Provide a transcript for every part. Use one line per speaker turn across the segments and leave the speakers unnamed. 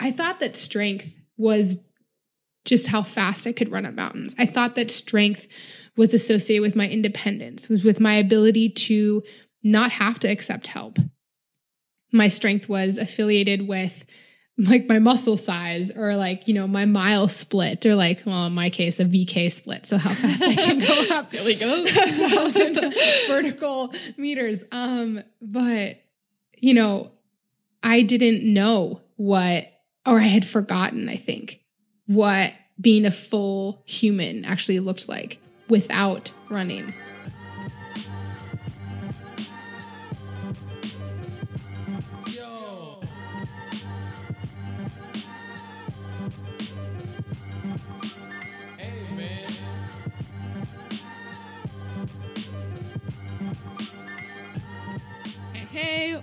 I thought that strength was just how fast I could run up mountains. I thought that strength was associated with my independence, was with my ability to not have to accept help. My strength was affiliated with like my muscle size or like, you know, my mile split or like, well, in my case, a VK split. So how fast I can go up
Really go.
thousand vertical meters. Um, but you know, I didn't know what, or I had forgotten, I think, what being a full human actually looked like without running.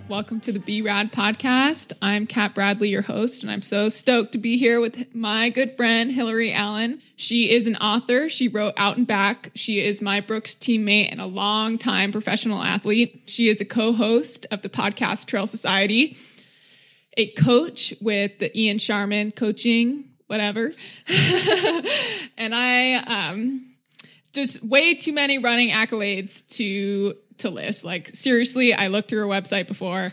Welcome to the B Rad podcast. I'm Cat Bradley, your host, and I'm so stoked to be here with my good friend Hillary Allen. She is an author. She wrote Out and Back. She is my Brooks teammate and a longtime professional athlete. She is a co host of the podcast Trail Society, a coach with the Ian Sharman coaching, whatever. and I, um, just way too many running accolades to to list. Like seriously, I looked through her website before.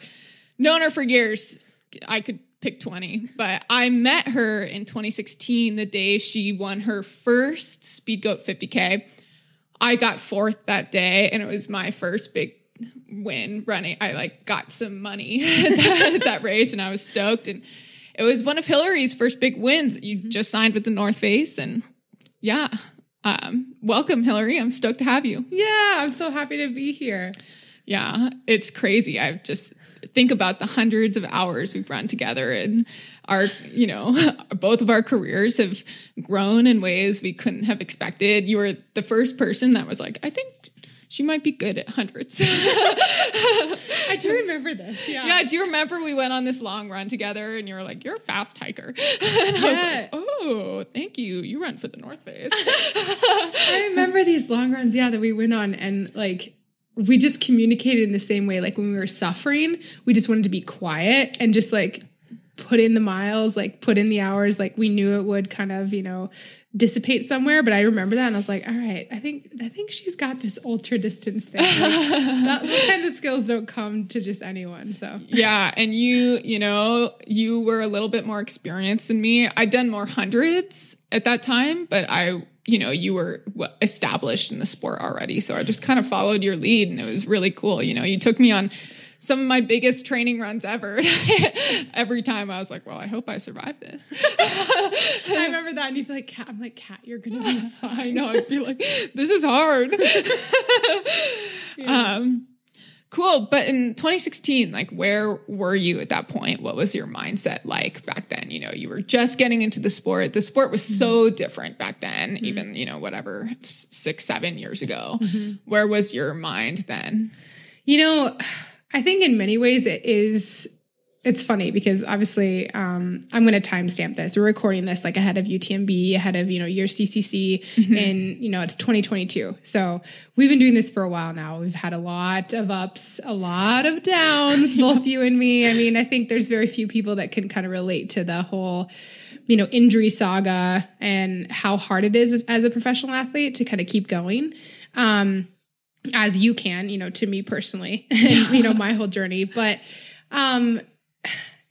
Known her for years. I could pick 20, but I met her in 2016 the day she won her first Speed Goat 50K. I got fourth that day and it was my first big win running. I like got some money that, that race and I was stoked and it was one of Hillary's first big wins. You mm-hmm. just signed with the North Face and yeah, um, welcome, Hillary. I'm stoked to have you.
Yeah, I'm so happy to be here.
Yeah, it's crazy. I just think about the hundreds of hours we've run together and our, you know, both of our careers have grown in ways we couldn't have expected. You were the first person that was like, I think she might be good at hundreds.
I do remember this. Yeah.
yeah, do you remember we went on this long run together and you were like, you're a fast hiker. And I was like, oh, thank you. You run for the North Face.
I remember these long runs, yeah, that we went on and like we just communicated in the same way. Like when we were suffering, we just wanted to be quiet and just like put in the miles, like put in the hours, like we knew it would kind of, you know, dissipate somewhere. But I remember that and I was like, all right, I think I think she's got this ultra distance thing. Like, that, those kinds of skills don't come to just anyone. So
Yeah, and you, you know, you were a little bit more experienced than me. I'd done more hundreds at that time, but I, you know, you were established in the sport already. So I just kind of followed your lead and it was really cool. You know, you took me on some of my biggest training runs ever. Every time I was like, well, I hope I survive this.
I remember that and you feel like Cat, I'm like, Cat, you're gonna be fine.
I know, I'd be like, this is hard. Um, cool. But in 2016, like, where were you at that point? What was your mindset like back then? You know, you were just getting into the sport. The sport was mm-hmm. so different back then, mm-hmm. even, you know, whatever, six, seven years ago. Mm-hmm. Where was your mind then?
You know, I think in many ways it is. It's funny because obviously um, I'm going to timestamp this. We're recording this like ahead of UTMB, ahead of you know your CCC, and you know it's 2022. So we've been doing this for a while now. We've had a lot of ups, a lot of downs, both you and me. I mean, I think there's very few people that can kind of relate to the whole you know injury saga and how hard it is as, as a professional athlete to kind of keep going. Um, as you can, you know, to me personally, and you know, my whole journey. But um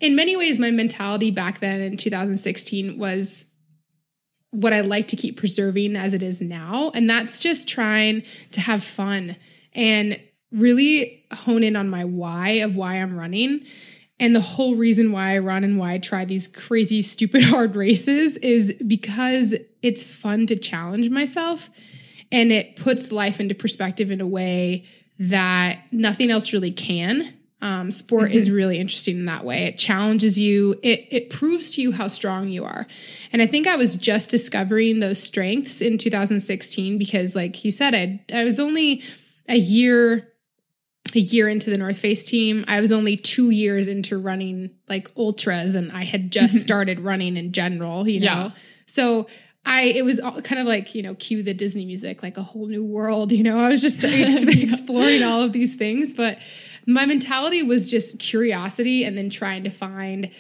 in many ways, my mentality back then in 2016 was what I like to keep preserving as it is now. And that's just trying to have fun and really hone in on my why of why I'm running. And the whole reason why I run and why I try these crazy, stupid, hard races is because it's fun to challenge myself and it puts life into perspective in a way that nothing else really can. Um, sport is really interesting in that way. It challenges you. It it proves to you how strong you are. And I think I was just discovering those strengths in 2016 because, like you said, I I was only a year a year into the North Face team. I was only two years into running like ultras, and I had just started running in general. You know,
Yeah.
so I it was all kind of like you know cue the Disney music, like a whole new world. You know, I was just exploring all of these things, but my mentality was just curiosity and then trying to find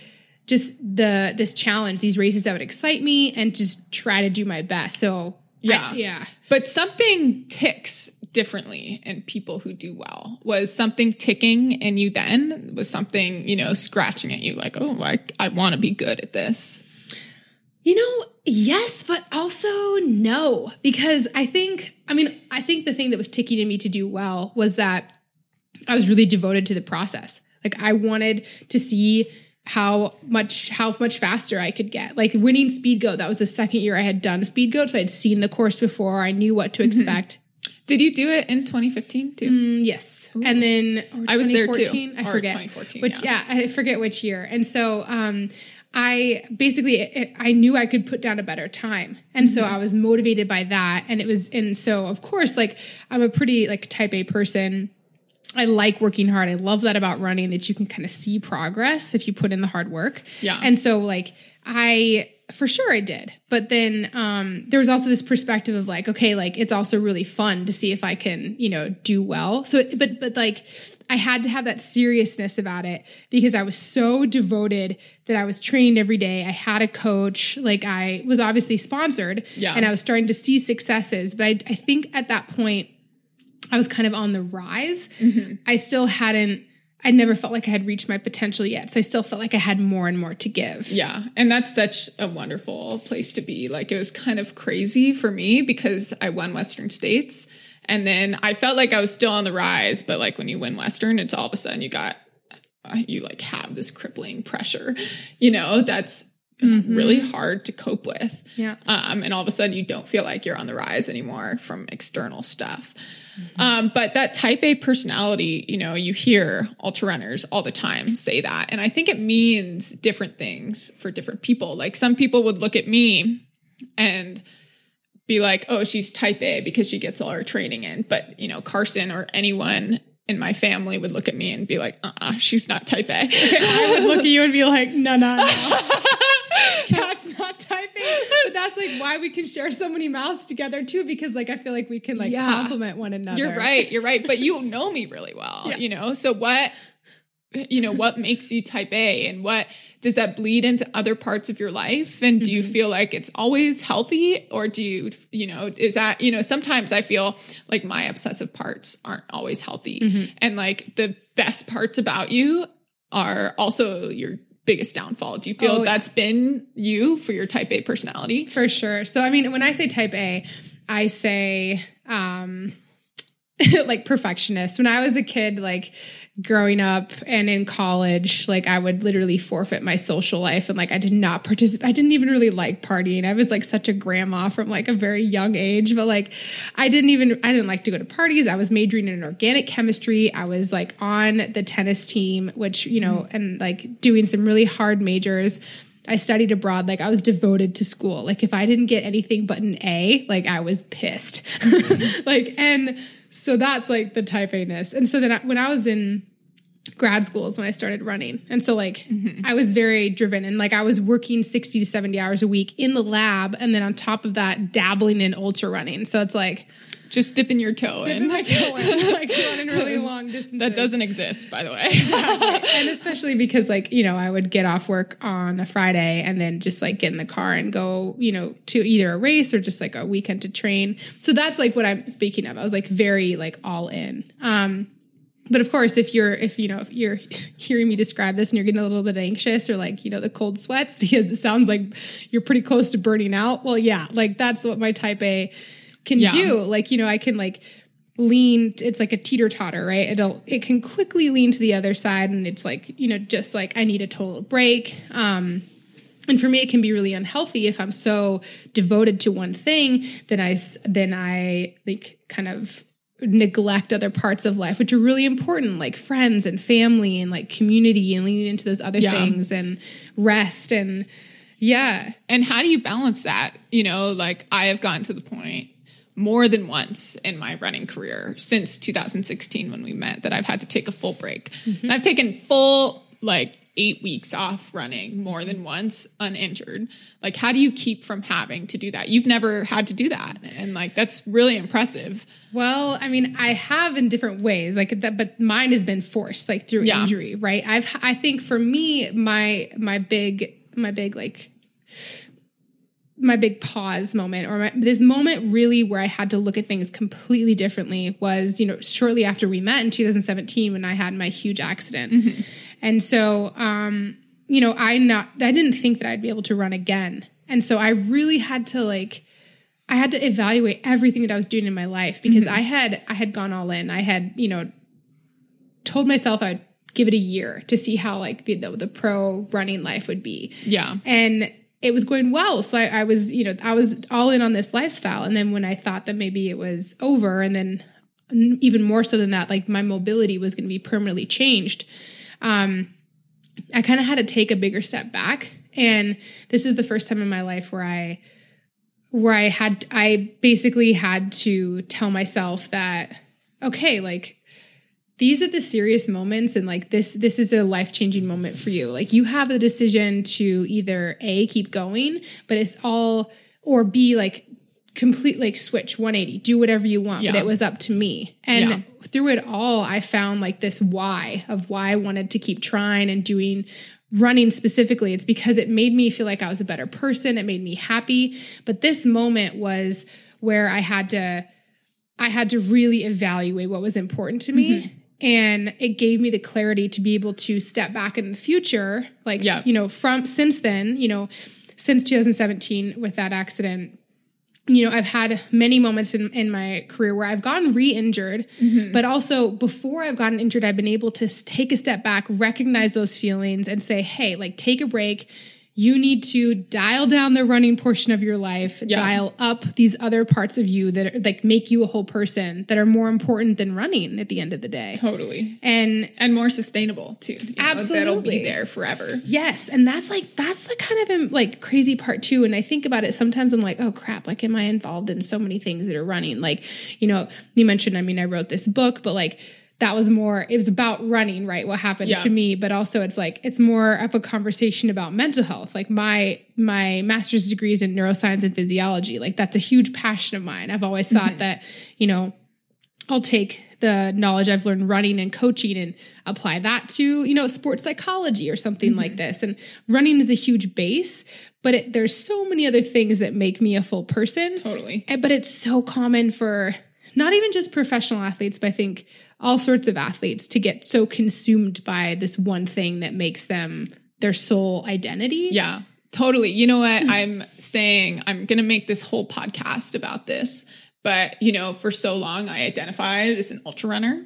just the this challenge, these races that would excite me, and just try to do my best. So
Yeah.
I- yeah.
But something ticks differently in people who do well. Was something ticking in you then? Was something, you know, scratching at you like, oh, I, I want to be good at this?
You know, yes, but also no, because I think, I mean, I think the thing that was ticking in me to do well was that I was really devoted to the process. Like I wanted to see how much how much faster I could get. Like winning speed goat, that was the second year I had done speed goat, so I'd seen the course before. I knew what to expect.
Did you do it in 2015 too?
Mm, yes, and then
I was there too.
2014, I
Or
forget
2014,
which.
yeah.
Yeah. I forget which year. And so, um, I basically it, I knew I could put down a better time, and so
Mm-hmm.
I was motivated by that. And it was, and so of course, like I'm a pretty like Type A person. I like working hard. I love that about running that you can kind of see progress if you put in the hard work.
Yeah.
And so like I for sure I did. But then um there was also this perspective of like okay, like it's also really fun to see if I can, you know, do well. So it, but but like I had to have that seriousness about it because I was so devoted that I was trained every day. I had a coach, like I was obviously sponsored
Yeah.
and I was starting to see successes, but I, I think at that point I was kind of on the rise. I still hadn't, I never felt like I had reached my potential yet. So I still felt like I had more and more to give.
Yeah. And that's such a wonderful place to be. Like it was kind of crazy for me because I won Western States. And then I felt like I was still on the rise. But like when you win Western, it's all of a sudden you got, uh, you like have this crippling pressure, you know, that's really hard to cope with.
Yeah.
Um, and all of a sudden you don't feel like you're on the rise anymore from external stuff. Um, but that type A personality, you know, you hear ultra runners all the time say that. And I think it means different things for different people. Like some people would look at me and be like, oh, she's type A because she gets all her training in. But, you know, Carson or anyone in my family would look at me and be like, uh uh she's not type A.
I would look at you and be like, no, no, no. That's not typing. But that's like why we can share so many mouths together too, because like I feel like we can like
Yeah.
compliment one another.
You're right. You're right. But you know me really well,
Yeah.
you know? So what, you know, what makes you type A and what does that bleed into other parts of your life? And do
Mm-hmm.
you feel like it's always healthy or do you, you know, is that, you know, sometimes I feel like my obsessive parts aren't always healthy.
Mm-hmm.
And like the best parts about you are also your biggest downfall. Do you feel
Oh, yeah.
that's been you for your type A personality?
For sure. So I mean, when I say type A, I say um like perfectionist. When I was a kid, like growing up and in college, like I would literally forfeit my social life and like I did not participate. I didn't even really like partying. I was like such a grandma from like a very young age, but like I didn't even I didn't like to go to parties. I was majoring in organic chemistry. I was like on the tennis team, which, you know, mm. and like doing some really hard majors. I studied abroad. Like I was devoted to school. Like if I didn't get anything but an A, like I was pissed. like, and so that's like the type A ness. And so then I, when I was in grad school is when I started running. And so like mm-hmm. I was very driven and like I was working 60 to 70 hours a week in the lab. And then on top of that, dabbling in ultra running. So it's like
Just dipping your toe in.
my toe in, like running really long distances.
That doesn't exist, by the way.
and especially because like you know i would get off work on a friday and then just like get in the car and go you know to either a race or just like a weekend to train so that's like what i'm speaking of i was like very like all in um but of course if you're if you know if you're hearing me describe this and you're getting a little bit anxious or like you know the cold sweats because it sounds like you're pretty close to burning out well yeah like that's what my type a can
Yeah.
do like you know i can like lean it's like a teeter totter right it'll it can quickly lean to the other side and it's like you know just like i need a total break um and for me it can be really unhealthy if i'm so devoted to one thing then i then i like kind of neglect other parts of life which are really important like friends and family and like community and leaning into those other
Yeah.
things and rest and yeah
And how do you balance that? You know, like I have gotten to the point more than once in my running career since 2016 when we met that I've had to take a full break. Mm-hmm. And I've taken full like eight weeks off running more than once uninjured. Like, how do you keep from having to do that? You've never had to do that. And like, that's really impressive.
Well, I mean, I have in different ways, like that, but mine has been forced, like through
Yeah.
injury, right? I've, I think for me, my, my big, my big, like, my big pause moment or my, this moment really where I had to look at things completely differently was, you know, shortly after we met in 2017 when I had my huge accident. And so, um, you know, I not, I didn't think that I'd be able to run again. And so I really had to like, I had to evaluate everything that I was doing in my life because I had, I had gone all in. I had, you know, told myself I'd give it a year to see how like the, the, the pro running life would be
Yeah.
and it was going well. So I, I was, you know, I was all in on this lifestyle. And then when I thought that maybe it was over, and then even more so than that, like my mobility was going to be permanently changed, um, I kind of had to take a bigger step back. And this is the first time in my life where I, where I had, I basically had to tell myself that, okay, like these are the serious moments and like this this is a life-changing moment for you like you have the decision to either a keep going but it's all or b like complete like switch 180 do whatever you want but it was up to me and
Yeah.
through it all i found like this why of why i wanted to keep trying and doing running specifically it's because it made me feel like i was a better person it made me happy but this moment was where i had to I had to really evaluate what was important to me.
Mm-hmm.
And it gave me the clarity to be able to step back in the future. Like,
Yeah.
you know, from since then, you know, since 2017 with that accident, you know, I've had many moments in, in my career where I've gotten re injured,
Mm-hmm.
but also before I've gotten injured, I've been able to take a step back, recognize those feelings, and say, hey, like, take a break. You need to dial down the running portion of your life,
Yeah.
dial up these other parts of you that are, like make you a whole person that are more important than running at the end of the day.
Totally.
And
And more sustainable too. You know, That'll
Absolutely.
be there forever.
Yes, and that's like that's the kind of um, like crazy part too. And I think about it sometimes. I'm like, oh crap! Like, am I involved in so many things that are running? Like, you know, you mentioned. I mean, I wrote this book, but like that was more. It was about running, right? What happened
Yeah.
to me, but also it's like it's more of a conversation about mental health. Like my my master's degree is in neuroscience and physiology. Like that's a huge passion of mine. I've always thought mm-hmm. that you know I'll take the knowledge I've learned running and coaching and apply that to, you know, sports psychology or something like mm-hmm. this. And running is a huge base, but it, there's so many other things that make me a full person.
Totally.
And- But it's so common for not even just professional athletes, but I think all sorts of athletes to get so consumed by this one thing that makes them their sole identity.
Yeah, totally. You know what? I'm saying I'm going to make this whole podcast about this, but you know, for so long I identified as an ultra runner.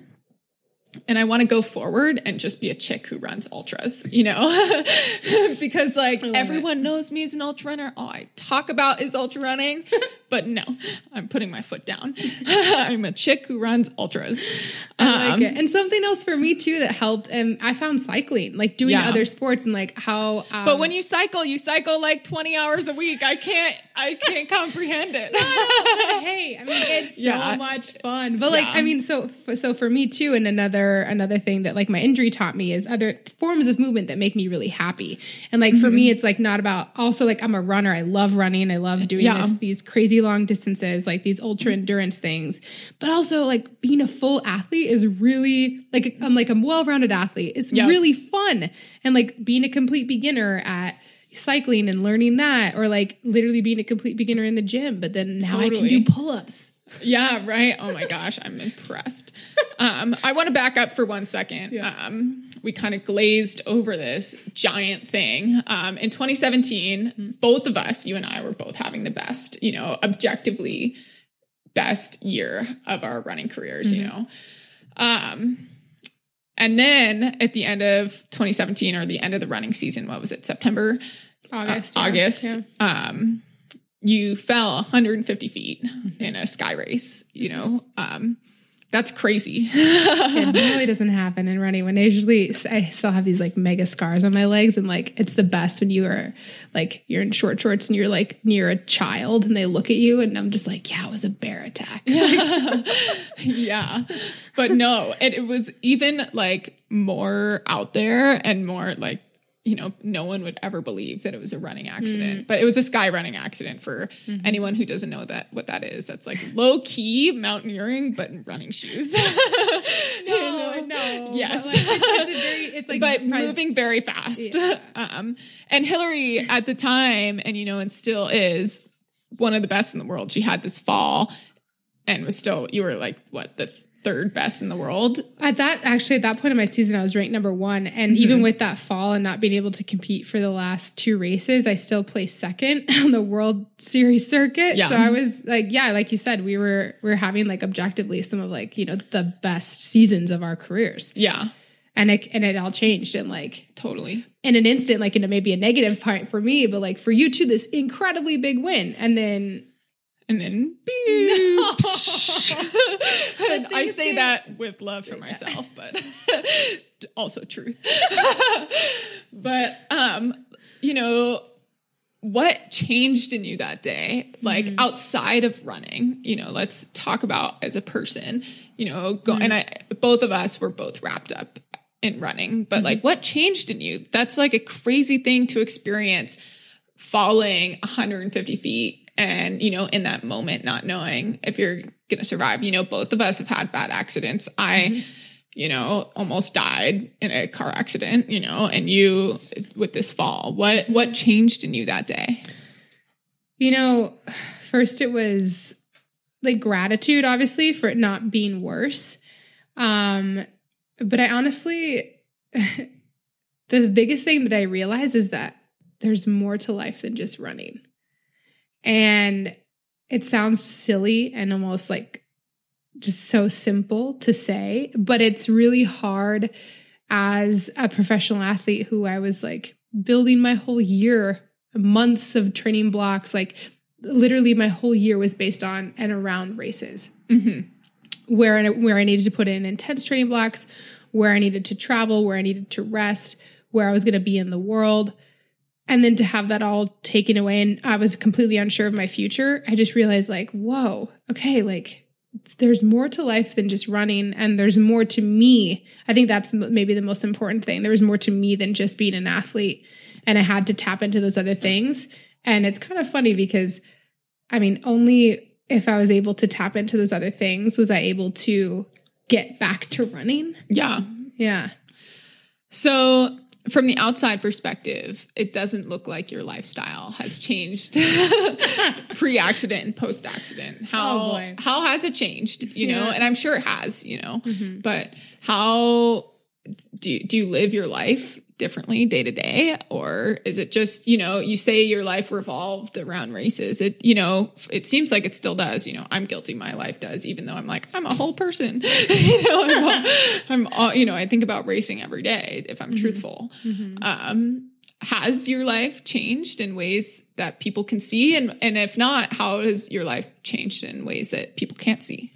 And I want to go forward and just be a chick who runs ultras, you know, because like everyone knows me as an ultra runner. All I talk about is ultra running, but no, I'm putting my foot down. I'm a chick who runs ultras.
I like
Um,
it. And something else for me too that helped, and I found cycling, like doing
Yeah.
other sports and like how. Um,
But when you cycle, you cycle like 20 hours a week. I can't, I can't comprehend it.
hey, I mean, it's
Yeah.
so much fun. But like,
Yeah.
I mean, so so for me too, and another another thing that like my injury taught me is other forms of movement that make me really happy. And like for
Mm-hmm.
me, it's like not about. Also, like I'm a runner. I love running. I love doing
Yeah.
this, these crazy long distances, like these ultra endurance things. But also, like being a full athlete is really like I'm like a well rounded athlete. It's
Yeah.
really fun, and like being a complete beginner at cycling and learning that or like literally being a complete beginner in the gym but then now I can do pull-ups.
Yeah, right. Oh my gosh, I'm impressed. Um, I want to back up for one second.
Yeah.
Um, we kind of glazed over this giant thing. Um, in 2017, both of us, you and I, were both having the best, you know, objectively best year of our running careers, you know. Um, and then at the end of 2017 or the end of the running season, what was it, September?
August.
uh,
yeah.
August,
Yeah.
um, you fell 150 feet
Mm-hmm.
in a sky race. You know, um, that's crazy.
It really doesn't happen in running when I usually I still have these like mega scars on my legs and like it's the best when you are like you're in short shorts and you're like near a child and they look at you and I'm just like yeah it was a bear attack
yeah, but no, it, it was even like more out there and more like you know, no one would ever believe that it was a running accident, but it was a sky running accident for anyone who doesn't know that what that is. That's like low key mountaineering, but in running shoes.
No, no.
Yes.
But, like, it's, it's a very, it's like,
but moving very fast.
Yeah.
Um, and Hillary at the time, and you know, and still is one of the best in the world. She had this fall and was still, you were like, what, the third best in the world?
At that, actually, at that point in my season, I was ranked number one. And
Mm-hmm.
even with that fall and not being able to compete for the last two races, I still placed second on the World Series circuit.
Yeah.
So I was like, yeah, like you said, we were we are having like objectively some of like you know the best seasons of our careers,
Yeah,
and it and it all changed in like
totally.
in an instant, like in a maybe a negative part for me, but like for you too, this incredibly big win, and then
And then,
No.
I say that with love for myself, but also truth. but, um, you know, what changed in you that day, like outside of running, you know, let's talk about as a person, you know, go, and I, both of us were both wrapped up in running, but like what changed in you? That's like a crazy thing to experience falling 150 feet and you know in that moment not knowing if you're gonna survive. You know both of us have had bad accidents. I you know almost died in a car accident you know and you with this fall. What what changed in you that day?
You know, first it was like gratitude, obviously, for it not being worse. Um, but I honestly, the biggest thing that I realized is that there's more to life than just running. And it sounds silly and almost like just so simple to say, but it's really hard as a professional athlete who I was like building my whole year, months of training blocks, like literally my whole year was based on and around races
mm-hmm.
where I, where I needed to put in intense training blocks, where I needed to travel, where I needed to rest, where I was going to be in the world. And then to have that all taken away and I was completely unsure of my future, I just realized like, whoa, okay, like there's more to life than just running and there's more to me. I think that's maybe the most important thing. There was more to me than just being an athlete and I had to tap into those other things. And it's kind of funny because I mean, only if I was able to tap into those other things was I able to get back to running.
yeah
Yeah.
so from the outside perspective it doesn't look like your lifestyle has changed pre-accident and post-accident. How
Oh,
how has it changed you know? And i'm sure it has you know?
Mhm.
but how do you, do you live your life differently day to day? Or is it just you know you say your life revolved around races. It you know it seems like it still does. You know i'm guilty my life does even though i'm like i'm a whole person. You know i'm, all, I'm all, you know i think about racing every day if i'm truthful.
Mhm.
um has your life changed in ways that people can see? And and if not how has your life changed in ways that people can't see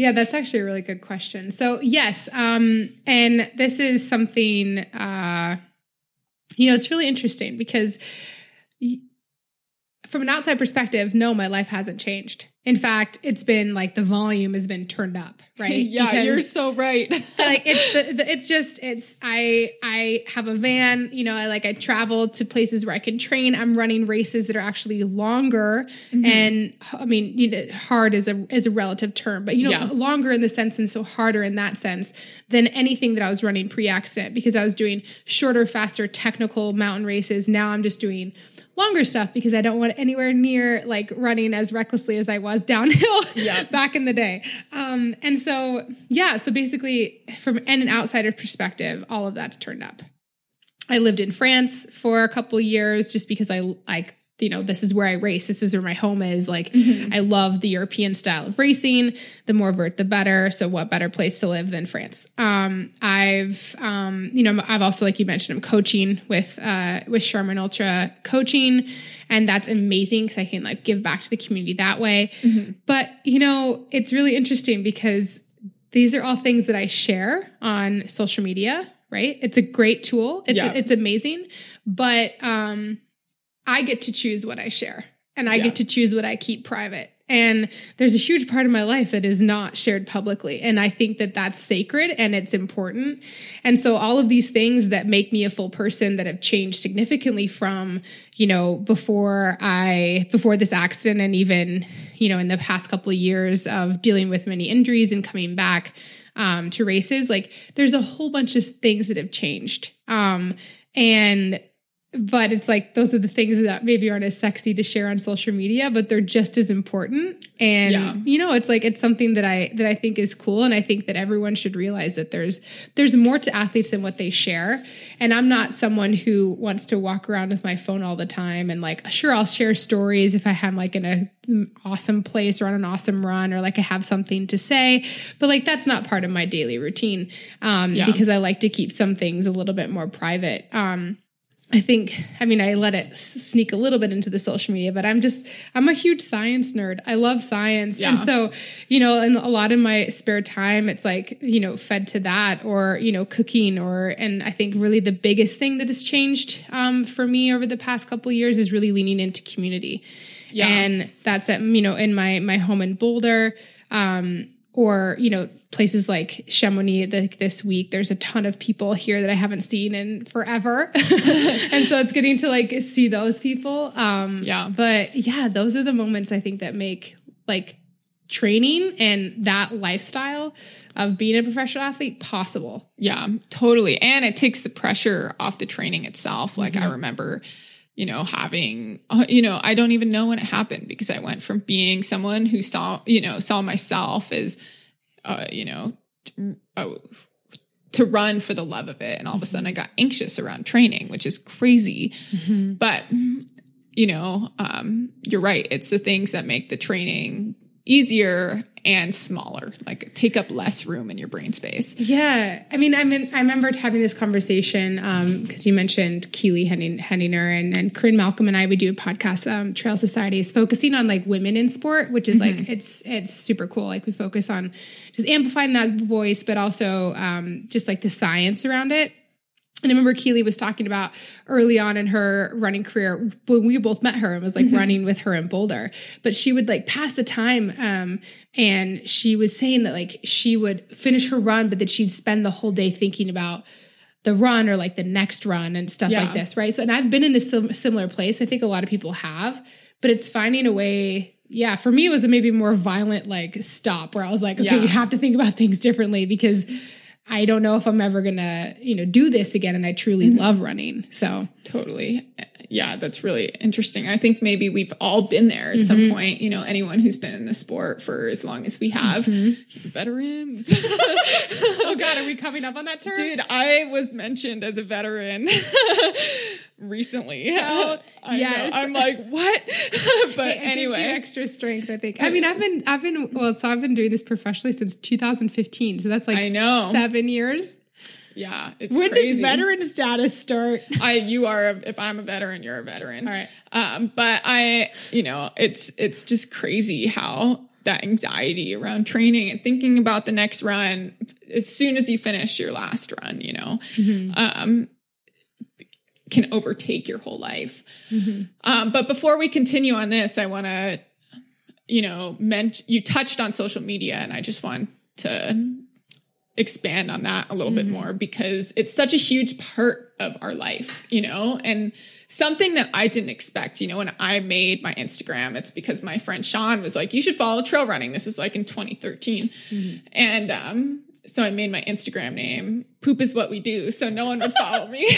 Yeah, that's actually a really good question. So, yes, um, and this is something, uh, you know, it's really interesting because from an outside perspective, no, my life hasn't changed. In fact, it's been like the volume has been turned up, right?
yeah
Because-
you're so right
like it's the, the, it's just it's I I have a van, you know, I like I travel to places where I can train. I'm running races that are actually longer
Mm-hmm.
and I mean, you know, hard is a is a relative term, but you know,
Yeah.
longer in the sense and so harder in that sense than anything that I was running pre-accident because I was doing shorter, faster technical mountain races. Now I'm just doing longer stuff because I don't want anywhere near like running as recklessly as I was downhill
Yeah.
back in the day. Um, and so, yeah, so basically, from an outsider perspective, all of that's turned up. I lived in France for a couple years just because I like you know this is where I race. This is where my home is. Like I love the European style of racing. The more vert, the better. So what better place to live than France? Um, I've um, you know I've also like you mentioned I'm coaching with uh, with Sharman Ultra coaching, and that's amazing because I can like give back to the community that way. But you know it's really interesting because these are all things that I share on social media, right? It's a great tool. It's
Yeah.
it's amazing, but um I get to choose what I share and I
Yeah.
get to choose what I keep private. And there's a huge part of my life that is not shared publicly. And I think that that's sacred and it's important. And so all of these things that make me a full person that have changed significantly from, you know, before I, before this accident and even, you know, in the past couple of years of dealing with many injuries and coming back um, to races, like there's a whole bunch of things that have changed. Um, and but it's like those are the things that maybe aren't as sexy to share on social media but they're just as important. And yeah. you know it's like it's something that i that i think is cool. And i think that everyone should realize that there's there's more to athletes than what they share. And i'm not someone who wants to walk around with my phone all the time and like sure i'll share stories if i have like in a awesome place or on an awesome run or like i have something to say. But like that's not part of my daily routine um yeah. because i like to keep some things a little bit more private. Um I think, I mean, I let it sneak a little bit into the social media, but I'm just, I'm a huge science nerd. I love science. Yeah. And so, you know, in a lot of my spare time, it's like, you know, fed to that or, you know, cooking or, and I think really the biggest thing that has changed um, for me over the past couple years is really leaning into community. Yeah. And that's at, you know, in my, my home in Boulder. Um, or you know places like Chamonix like this week there's a ton of people here that I haven't seen in forever. And so it's getting to like see those people. Um yeah. but yeah those are the moments I think that make like training and that lifestyle of being a professional athlete possible.
Yeah totally. And it takes the pressure off the training itself. Like mm-hmm. I remember you know, having, uh, you know, I don't even know when it happened because I went from being someone who saw, you know, saw myself as, uh, you know, uh, to run for the love of it. And all of a sudden I got anxious around training, which is crazy. Mm-hmm. But, you know, um, you're right. It's the things that make the training easier and smaller, like take up less room in your brain space.
Yeah. I mean, I mean, I remember having this conversation because um, you mentioned Keely Henninger and, and Corinne Malcolm and I, we do a podcast, um, Trail Society is focusing on like women in sport, which is mm-hmm. like, it's, it's super cool. Like we focus on just amplifying that voice, but also um, just like the science around it. And I remember Keely was talking about early on in her running career when we both met her and was like mm-hmm. running with her in Boulder. But she would like pass the time. Um, and she was saying that like she would finish her run, but that she'd spend the whole day thinking about the run or like the next run and stuff yeah. like this. Right. So, and I've been in a sim- similar place. I think a lot of people have, but it's finding a way. Yeah. For me, it was a maybe more violent like stop where I was like, okay, yeah. you have to think about things differently because I don't know if I'm ever gonna, you know, do this again. And I truly mm-hmm. love running. So
totally. Yeah, that's really interesting. I think maybe we've all been there at mm-hmm. some point. You know, anyone who's been in the sport for as long as we have, mm-hmm. veterans.
oh God, are we coming up on that term?
Dude, I was mentioned as a veteran recently. Oh, yes, I'm like what? but anyway,
extra strength. I think. I mean, I've been, I've been, well, so I've been doing this professionally since 2015. So that's like I know seven years.
Yeah, it's
when
crazy.
does veteran status start?
I you are if I'm a veteran, you're a veteran. All right. Um, but I, you know, it's it's just crazy how that anxiety around training and thinking about the next run as soon as you finish your last run, you know, mm-hmm. um, can overtake your whole life. Mm-hmm. Um, but before we continue on this, I want to, you know, meant you touched on social media, and I just want to expand on that a little mm-hmm. bit more because it's such a huge part of our life, you know, and something that I didn't expect, you know, when I made my Instagram, it's because my friend Sean was like, you should follow trail running. This is like in 2013. Mm-hmm. And, um, so I made my Instagram name poop is what we do. So no one would follow me.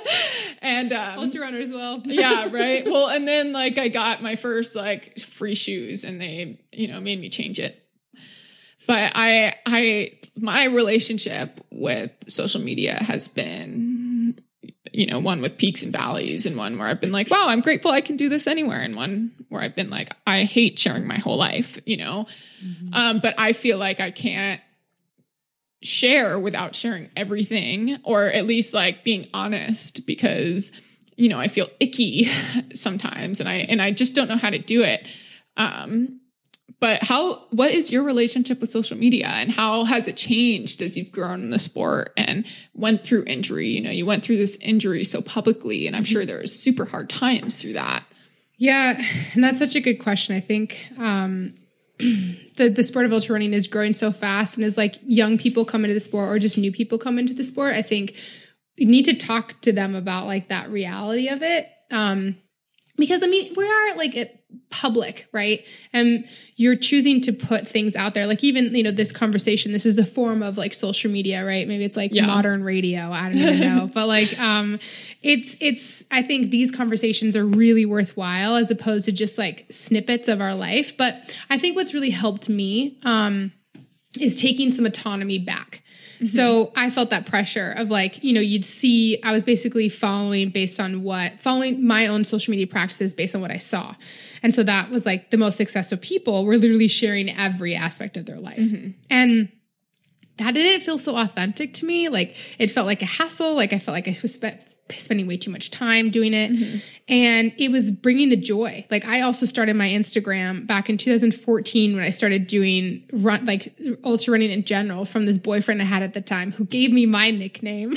and, um,
ultra runner as well.
yeah. Right. Well, and then like I got my first like free shoes and they, you know, made me change it but I I my relationship with social media has been you know one with peaks and valleys and one where I've been like wow I'm grateful I can do this anywhere and one where I've been like I hate sharing my whole life you know mm-hmm. um, but I feel like I can't share without sharing everything or at least like being honest because you know I feel icky sometimes and I and I just don't know how to do it um but how what is your relationship with social media and how has it changed as you've grown in the sport and went through injury you know you went through this injury so publicly and i'm sure there was super hard times through that
Yeah, and that's such a good question. I think um, the the sport of ultra running is growing so fast, and as like young people come into the sport or just new people come into the sport, I think you need to talk to them about like that reality of it. Um, because I mean, we are like public, right? And you're choosing to put things out there. Like even, you know, this conversation, this is a form of like social media, right? Maybe it's like
Yeah.
modern radio. I don't even know. but like um it's it's I think these conversations are really worthwhile as opposed to just like snippets of our life. But I think what's really helped me um is taking some autonomy back. So mm-hmm. I felt that pressure of like, you know, you'd see, I was basically following based on what, following my own social media practices based on what I saw. And so that was like the most successful people were literally sharing every aspect of their life. Mm-hmm. And that didn't feel so authentic to me. Like it felt like a hassle. Like I felt like I was spent, spending way too much time doing it. And it was bringing the joy. Like I also started my Instagram back in 2014 when I started doing run, like ultra running in general from this boyfriend I had at the time who gave me my nickname.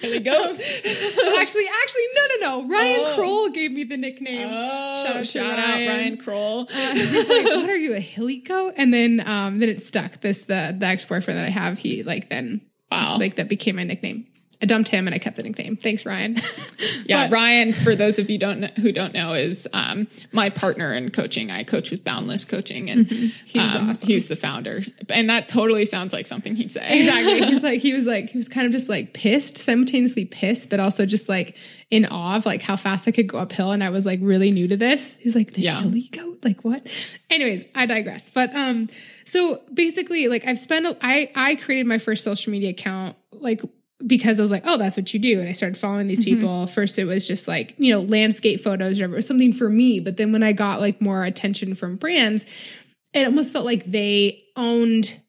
There we go.
actually, actually, no, no, no. Ryan
Oh.
Kroll gave me the nickname.
Oh,
Shout
shout,
out to
out
Ryan.
Ryan Kroll.
Uh, he's like, "What are you, a hilly goat?" And then, um, then it stuck. This the the ex boyfriend that I have. He like then
Wow.
just like that became my nickname. I dumped him and I kept the nickname. Thanks, Ryan.
Yeah,
But-
Ryan. For those of you don't know, who don't know, is um, my partner in coaching. I coach with Boundless Coaching, and
He's
um,
awesome.
he's the founder. And that totally sounds like something he'd say.
exactly. He's like he was like he was kind of just like pissed, simultaneously pissed, but also just like in awe of like how fast I could go uphill. And I was like really new to this. He's like the
Yeah.
hilly goat, like what? Anyways, I digress. But um, so basically, like I've spent I I created my first social media account like because I was like, oh, that's what you do. And I started following these mm-hmm. people. First, it was just like, you know, landscape photos, or whatever. Something for me. But then when I got like more attention from brands, it almost felt like they owned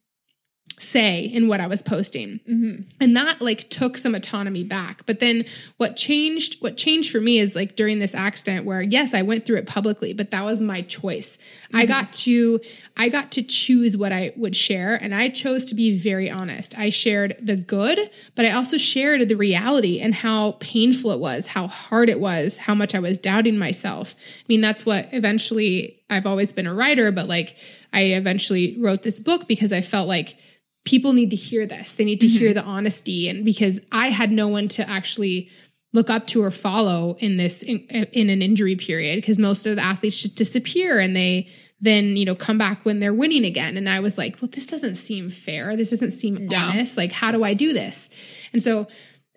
say in what I was posting. Mm-hmm. And that like took some autonomy back. But then what changed, what changed for me is like during this accident where yes, I went through it publicly, but that was my choice. I mm-hmm. got to, I got to choose what I would share. And I chose to be very honest. I shared the good, but I also shared the reality and how painful it was, how hard it was, how much I was doubting myself. I mean, that's what eventually I've always been a writer, but like I eventually wrote this book because I felt like people need to hear this. They need to hear mm-hmm. the honesty, and because I had no one to actually look up to or follow in this in, in an injury period, because most of the athletes just disappear and they then you know come back when they're winning again. And I was like, well, this doesn't seem fair. This doesn't seem
Yeah.
honest. Like, how do I do this? And so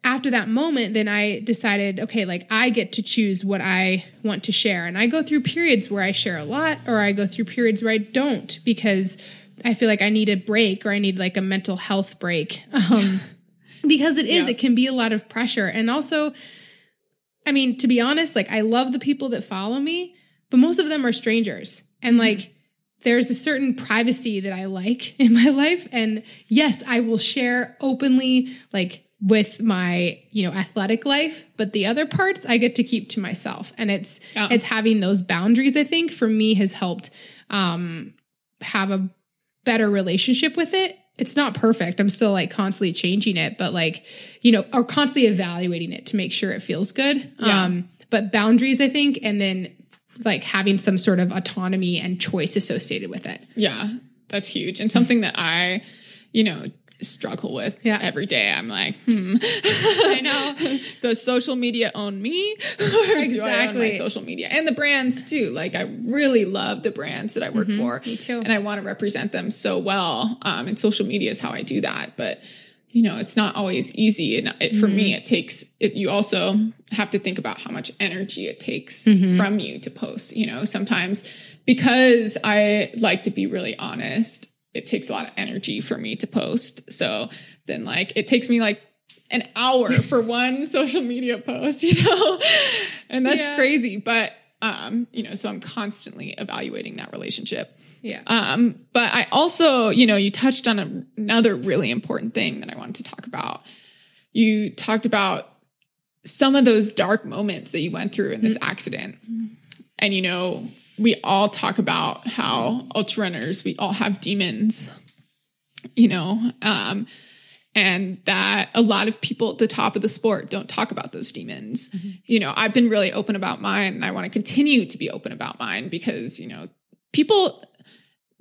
after that moment, then I decided, okay, like I get to choose what I want to share. And I go through periods where I share a lot, or I go through periods where I don't because I feel like I need a break or I need like a mental health break. Um, because it is,
Yeah.
it can be a lot of pressure. And also, I mean, to be honest, like I love the people that follow me, but most of them are strangers. And like, there's a certain privacy that I like in my life. And yes, I will share openly, like with my, you know, athletic life, but the other parts I get to keep to myself. And it's, it's having those boundaries, I think for me has helped, um, have a better relationship with it. It's not perfect. I'm still like constantly changing it, but like, you know, or constantly evaluating it to make sure it feels good.
Yeah.
Um, but boundaries, I think, and then like having some sort of autonomy and choice associated with it.
Yeah, that's huge and something that I, you know, struggle with
Yeah.
every day. I'm like, hmm. I
know.
Does social media own me? or do I own my
Exactly.
social media? And the brands too. Like I really love the brands that I work for.
Mm-hmm. me too.
And I want to represent them so well. Um, and social media is how I do that. But you know, it's not always easy. And it, for me,
Mm-hmm.
it takes, it, you also have to think about how much energy it takes
Mm-hmm.
from you to post. You know, sometimes because I like to be really honest, it takes a lot of energy for me to post. So then, like, it takes me like an hour for one social media post, you know, and that's
Yeah.
crazy. But, um, you know, so I'm constantly evaluating that relationship.
Yeah.
Um, but I also, you know, you touched on a, another really important thing that I wanted to talk about. You talked about some of those dark moments that you went through in this accident. And, you know, we all talk about how ultra runners, we all have demons, you know, um, and that a lot of people at the top of the sport don't talk about those demons. Mm-hmm. You know, I've been really open about mine and I want to continue to be open about mine because, you know, people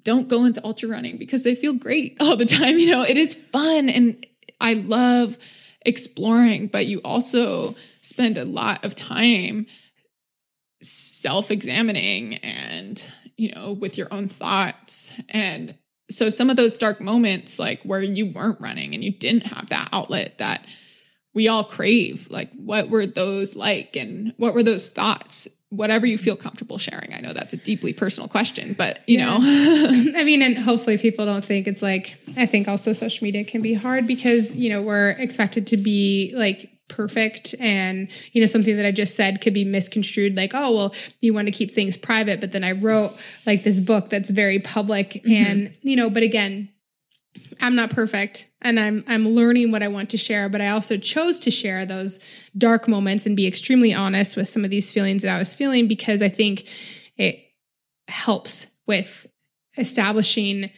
don't go into ultra running because they feel great all the time. You know, it is fun and I love exploring, but you also spend a lot of time self examining and, you know, with your own thoughts. And so some of those dark moments, like where you weren't running and you didn't have that outlet that we all crave, like what were those like and what were those thoughts? Whatever you feel comfortable sharing. I know that's a deeply personal question, but you yeah. know.
I mean, and hopefully people don't think it's like, I think also social media can be hard because, you know, we're expected to be like perfect and you know something that i just said could be misconstrued like oh well you want to keep things private but then i wrote like this book that's very public mm-hmm. and you know but again i'm not perfect and i'm i'm learning what i want to share but i also chose to share those dark moments and be extremely honest with some of these feelings that i was feeling because i think it helps with establishing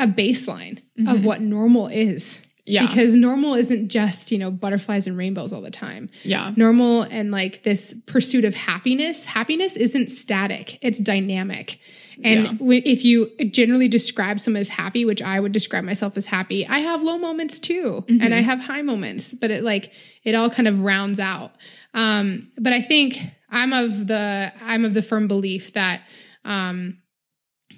a baseline mm-hmm. of what normal is yeah. Because normal isn't just, you know, butterflies and rainbows all the time.
Yeah.
Normal and like this pursuit of happiness, happiness isn't static, it's dynamic. And yeah. if you generally describe someone as happy, which I would describe myself as happy, I have low moments too. Mm-hmm. And I have high moments, but it like, it all kind of rounds out. Um, but I think I'm of the, I'm of the firm belief that, um,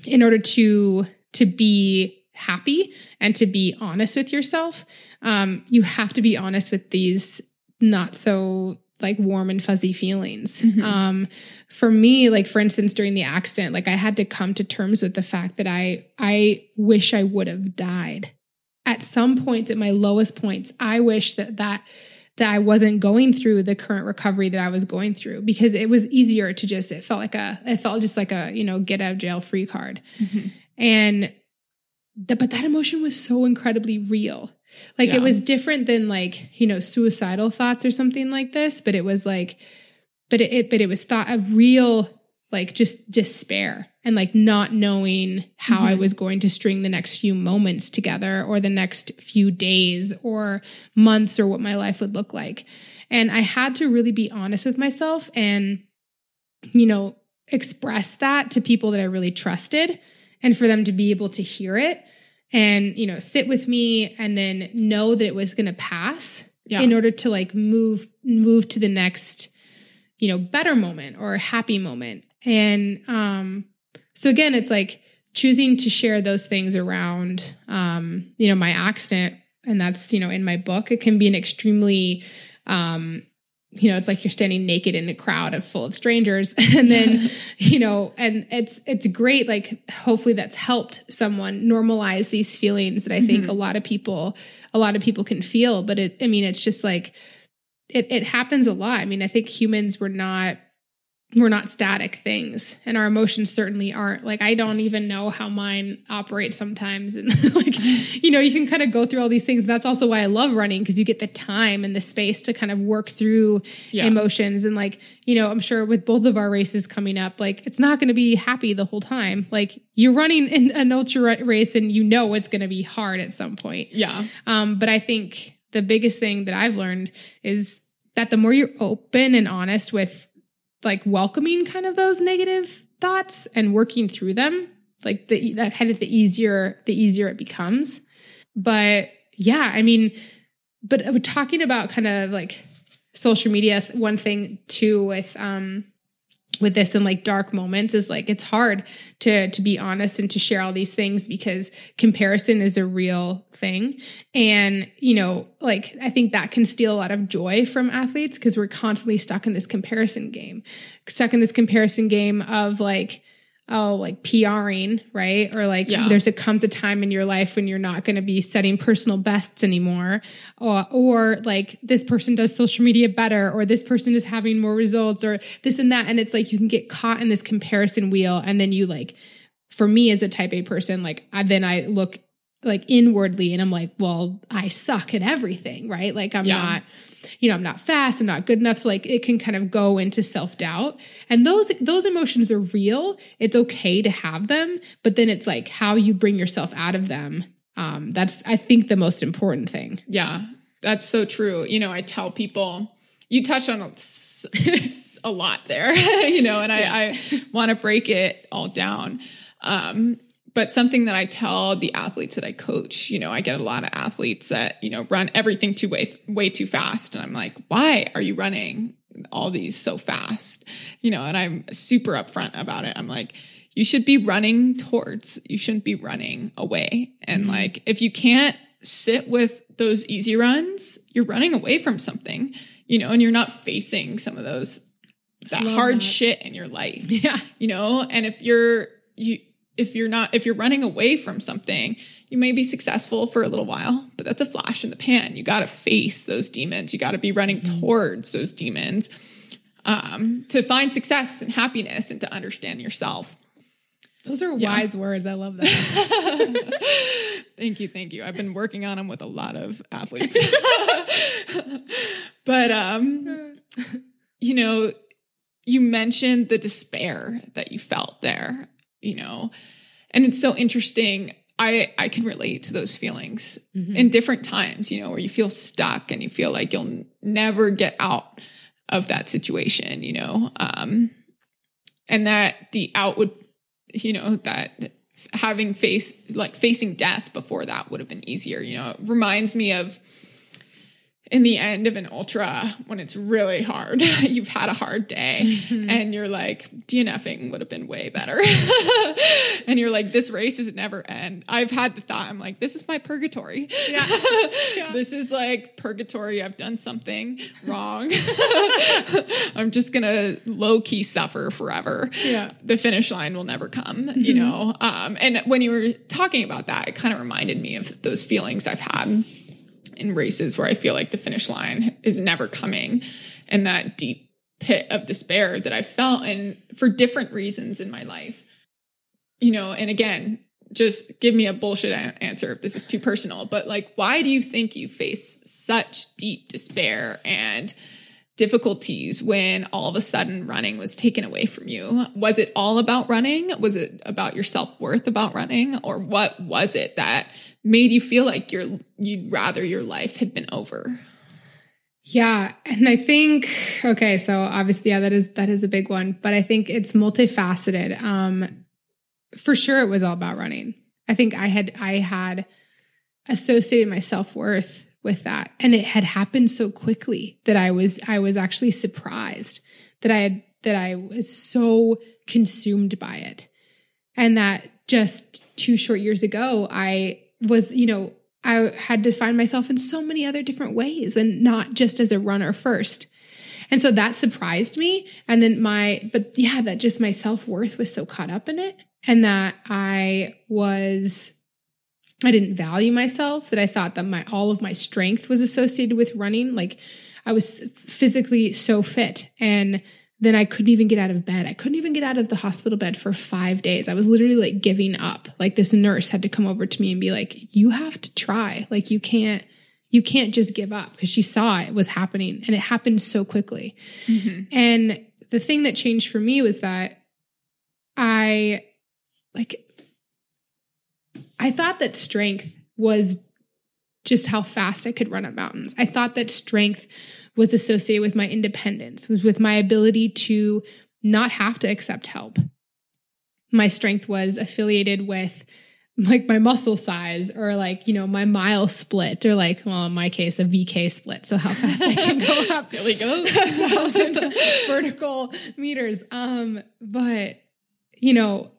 in order to, to be happy and to be honest with yourself, um, you have to be honest with these not so like warm and fuzzy feelings. Mm-hmm. Um, for me, like for instance, during the accident, like I had to come to terms with the fact that I I wish I would have died. At some point, at my lowest points, I wish that that that I wasn't going through the current recovery that I was going through because it was easier to just it felt like a it felt just like a you know get out of jail free card. Mm-hmm. And that, but that emotion was so incredibly real. Like yeah. it was different than like, you know, suicidal thoughts or something like this, but it was like, but it, it but it was thought of real like just despair and like not knowing how mm-hmm. I was going to string the next few moments together or the next few days or months or what my life would look like. And I had to really be honest with myself and, you know, express that to people that I really trusted and for them to be able to hear it and you know sit with me and then know that it was going to pass yeah. in order to like move move to the next you know better moment or happy moment and um so again it's like choosing to share those things around um you know my accident and that's you know in my book it can be an extremely um you know it's like you're standing naked in a crowd of full of strangers. And then you know and it's it's great like hopefully that's helped someone normalize these feelings that i think mm-hmm. a lot of people a lot of people can feel. But it i mean it's just like it it happens a lot. I mean i think humans were not we're not static things and our emotions certainly aren't. Like i don't even know how mine operates sometimes and like you know you can kind of go through all these things. And that's also why i love running because you get the time and the space to kind of work through yeah. emotions. And like you know i'm sure with both of our races coming up like it's not going to be happy the whole time. Like you're running in an ultra race and you know it's going to be hard at some point.
Yeah.
Um but i think the biggest thing that i've learned is that the more you're open and honest with like welcoming kind of those negative thoughts and working through them like the that kind of the easier the easier it becomes. But yeah i mean but talking about kind of like social media one thing too with um with this and like dark moments is like it's hard to to be honest and to share all these things because comparison is a real thing. And you know like i think that can steal a lot of joy from athletes because we're constantly stuck in this comparison game stuck in this comparison game of like oh, like PRing, right? Or like yeah. there's a comes a time in your life when you're not going to be setting personal bests anymore. Or, or like this person does social media better, or this person is having more results, or this and that. And it's like you can get caught in this comparison wheel. And then you like, for me as a type A person, like I, then I look like inwardly and I'm like, well, I suck at everything, right? Like I'm yeah. not you know, I'm not fast, I'm not good enough. So like it can kind of go into self-doubt. And those those emotions are real. It's okay to have them, but then it's like how you bring yourself out of them Um, that's I think the most important thing.
Yeah, that's so true. You know, I tell people you touched on a, lot there, you know, and. I, I want to break it all down. Um, but something that I tell the athletes that I coach, you know, I get a lot of athletes that, you know, run everything too way, way too fast. And I'm like, why are you running all these so fast? You know, and I'm super upfront about it. I'm like, you should be running towards, you shouldn't be running away. And mm-hmm. like, if you can't sit with those easy runs, you're running away from something, you know, and you're not facing some of those, that hard that. shit in your life.
Yeah.
You know, and if you're, you, if you're not if you're running away from something you may be successful for a little while but that's a flash in the pan. You got to face those demons. You got to be running mm-hmm. towards those demons um, to find success and happiness and to understand yourself.
Those are yeah. wise words. I love that.
Thank you thank you. I've been working on them with a lot of athletes. But um you know you mentioned the despair that you felt there you know? And it's so interesting. I i can relate to those feelings mm-hmm. in different times you know where you feel stuck and you feel like you'll never get out of that situation you know? Um and that the out would you know that having face like facing death before that would have been easier you know? It reminds me of in the end of an ultra when it's really hard you've had a hard day mm-hmm. and you're like dnfing would have been way better. And you're like this race is never end. I've had the thought i'm like this is my purgatory. Yeah. yeah. this is like purgatory. I've done something wrong. I'm just gonna low-key suffer forever.
Yeah.
The finish line will never come mm-hmm. you know? Um, and when you were talking about that it kind of reminded me of those feelings i've had in races where I feel like the finish line is never coming and that deep pit of despair that I felt and for different reasons in my life. You know, and again, just give me a bullshit answer if this is too personal, but like, why do you think you face such deep despair and difficulties when all of a sudden running was taken away from you? Was it all about running? Was it about your self worth about running? Or what was it that made you feel like you're you'd rather your life had been over?
Yeah, and I think okay, so obviously yeah, that is that is a big one, but I think it's multifaceted. Um for sure it was all about running. I think I had I had associated my self-worth with that and it had happened so quickly that I was I was actually surprised that I had that I was so consumed by it. And that just 2 short years ago I was, you know, I had to find myself in so many other different ways and not just as a runner first. And so that surprised me. And then my, but yeah, that just my self worth was so caught up in it. And that I was, I didn't value myself, that I thought that my, all of my strength was associated with running. Like I was physically so fit and then I couldn't even get out of bed. I couldn't even get out of the hospital bed for five days. I was literally like giving up. Like this nurse had to come over to me and be like, you have to try. Like you can't, you can't just give up because she saw it was happening and it happened so quickly. Mm-hmm. And the thing that changed for me was that I like, I thought that strength was just how fast I could run up mountains. I thought that strength was associated with my independence, was with my ability to not have to accept help. My strength was affiliated with like my muscle size or like, you know, my mile split or like, well, in my case, a VK split. So how fast I can go up.
Here we go.
thousand vertical meters. Um, but you know,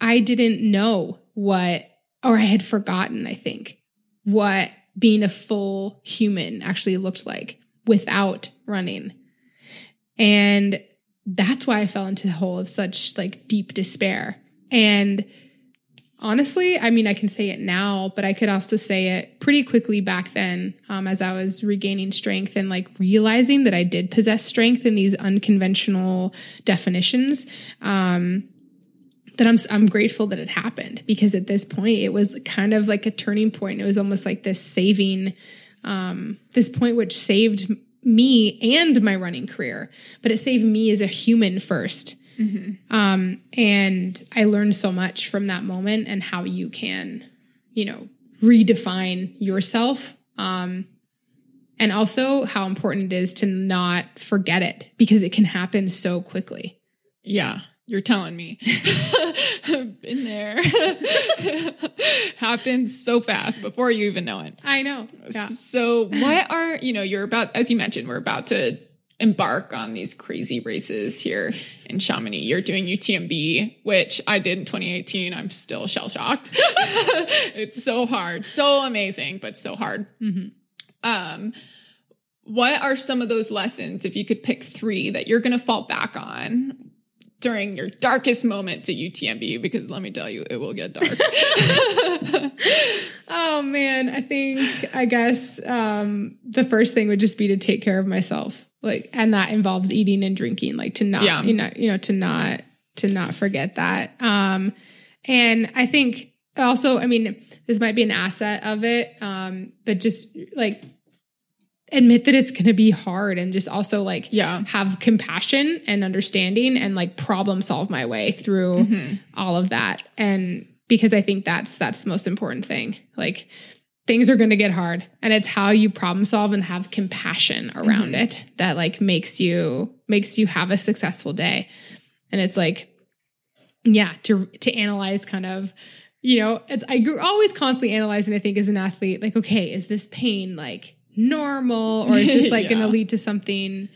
I didn't know what, or I had forgotten, I think, what being a full human actually looked like without running. And that's why I fell into the hole of such like deep despair. And honestly, I mean, I can say it now, but I could also say it pretty quickly back then um, as I was regaining strength and like realizing that I did possess strength in these unconventional definitions. Um, that I'm I'm grateful that it happened because at this point it was kind of like a turning point. It was almost like this saving um, this point which saved me and my running career, but it saved me as a human 1st mm-hmm. um, and I learned so much from that moment and how you can, you know, redefine yourself. Um, and also how important it is to not forget it because it can happen so quickly.
Yeah, you're telling me. Been there. Happens so fast before you even know it.
I know. Yeah.
So, what are, you know, you're about, as you mentioned, we're about to embark on these crazy races here in Chamonix. You're doing UTMB, which I did in 2018. I'm still shell shocked. it's so hard, so amazing, but so hard.
Mhm.
Um, what are some of those lessons, if you could pick three, that you're going to fall back on during your darkest moment to UTMB? Because let me tell you, it will get dark.
Oh man, I think I guess um, the first thing would just be to take care of myself, like, and that involves eating and drinking, like to not,
Yeah.
you know, you know, to not to not forget that. Um, and I think also, I mean, this might be an asset of it, um, but just like admit that it's going to be hard, and just also like
yeah.
have compassion and understanding and like problem solve my way through
Mhm.
all of that and because i think that's that's the most important thing like things are going to get hard and it's how you problem solve and have compassion around
Mhm.
it that like makes you makes you have a successful day and it's like yeah to to analyze kind of you know it's I, you're always constantly analyzing i think as an athlete like okay is this pain like normal or is this like going to lead to something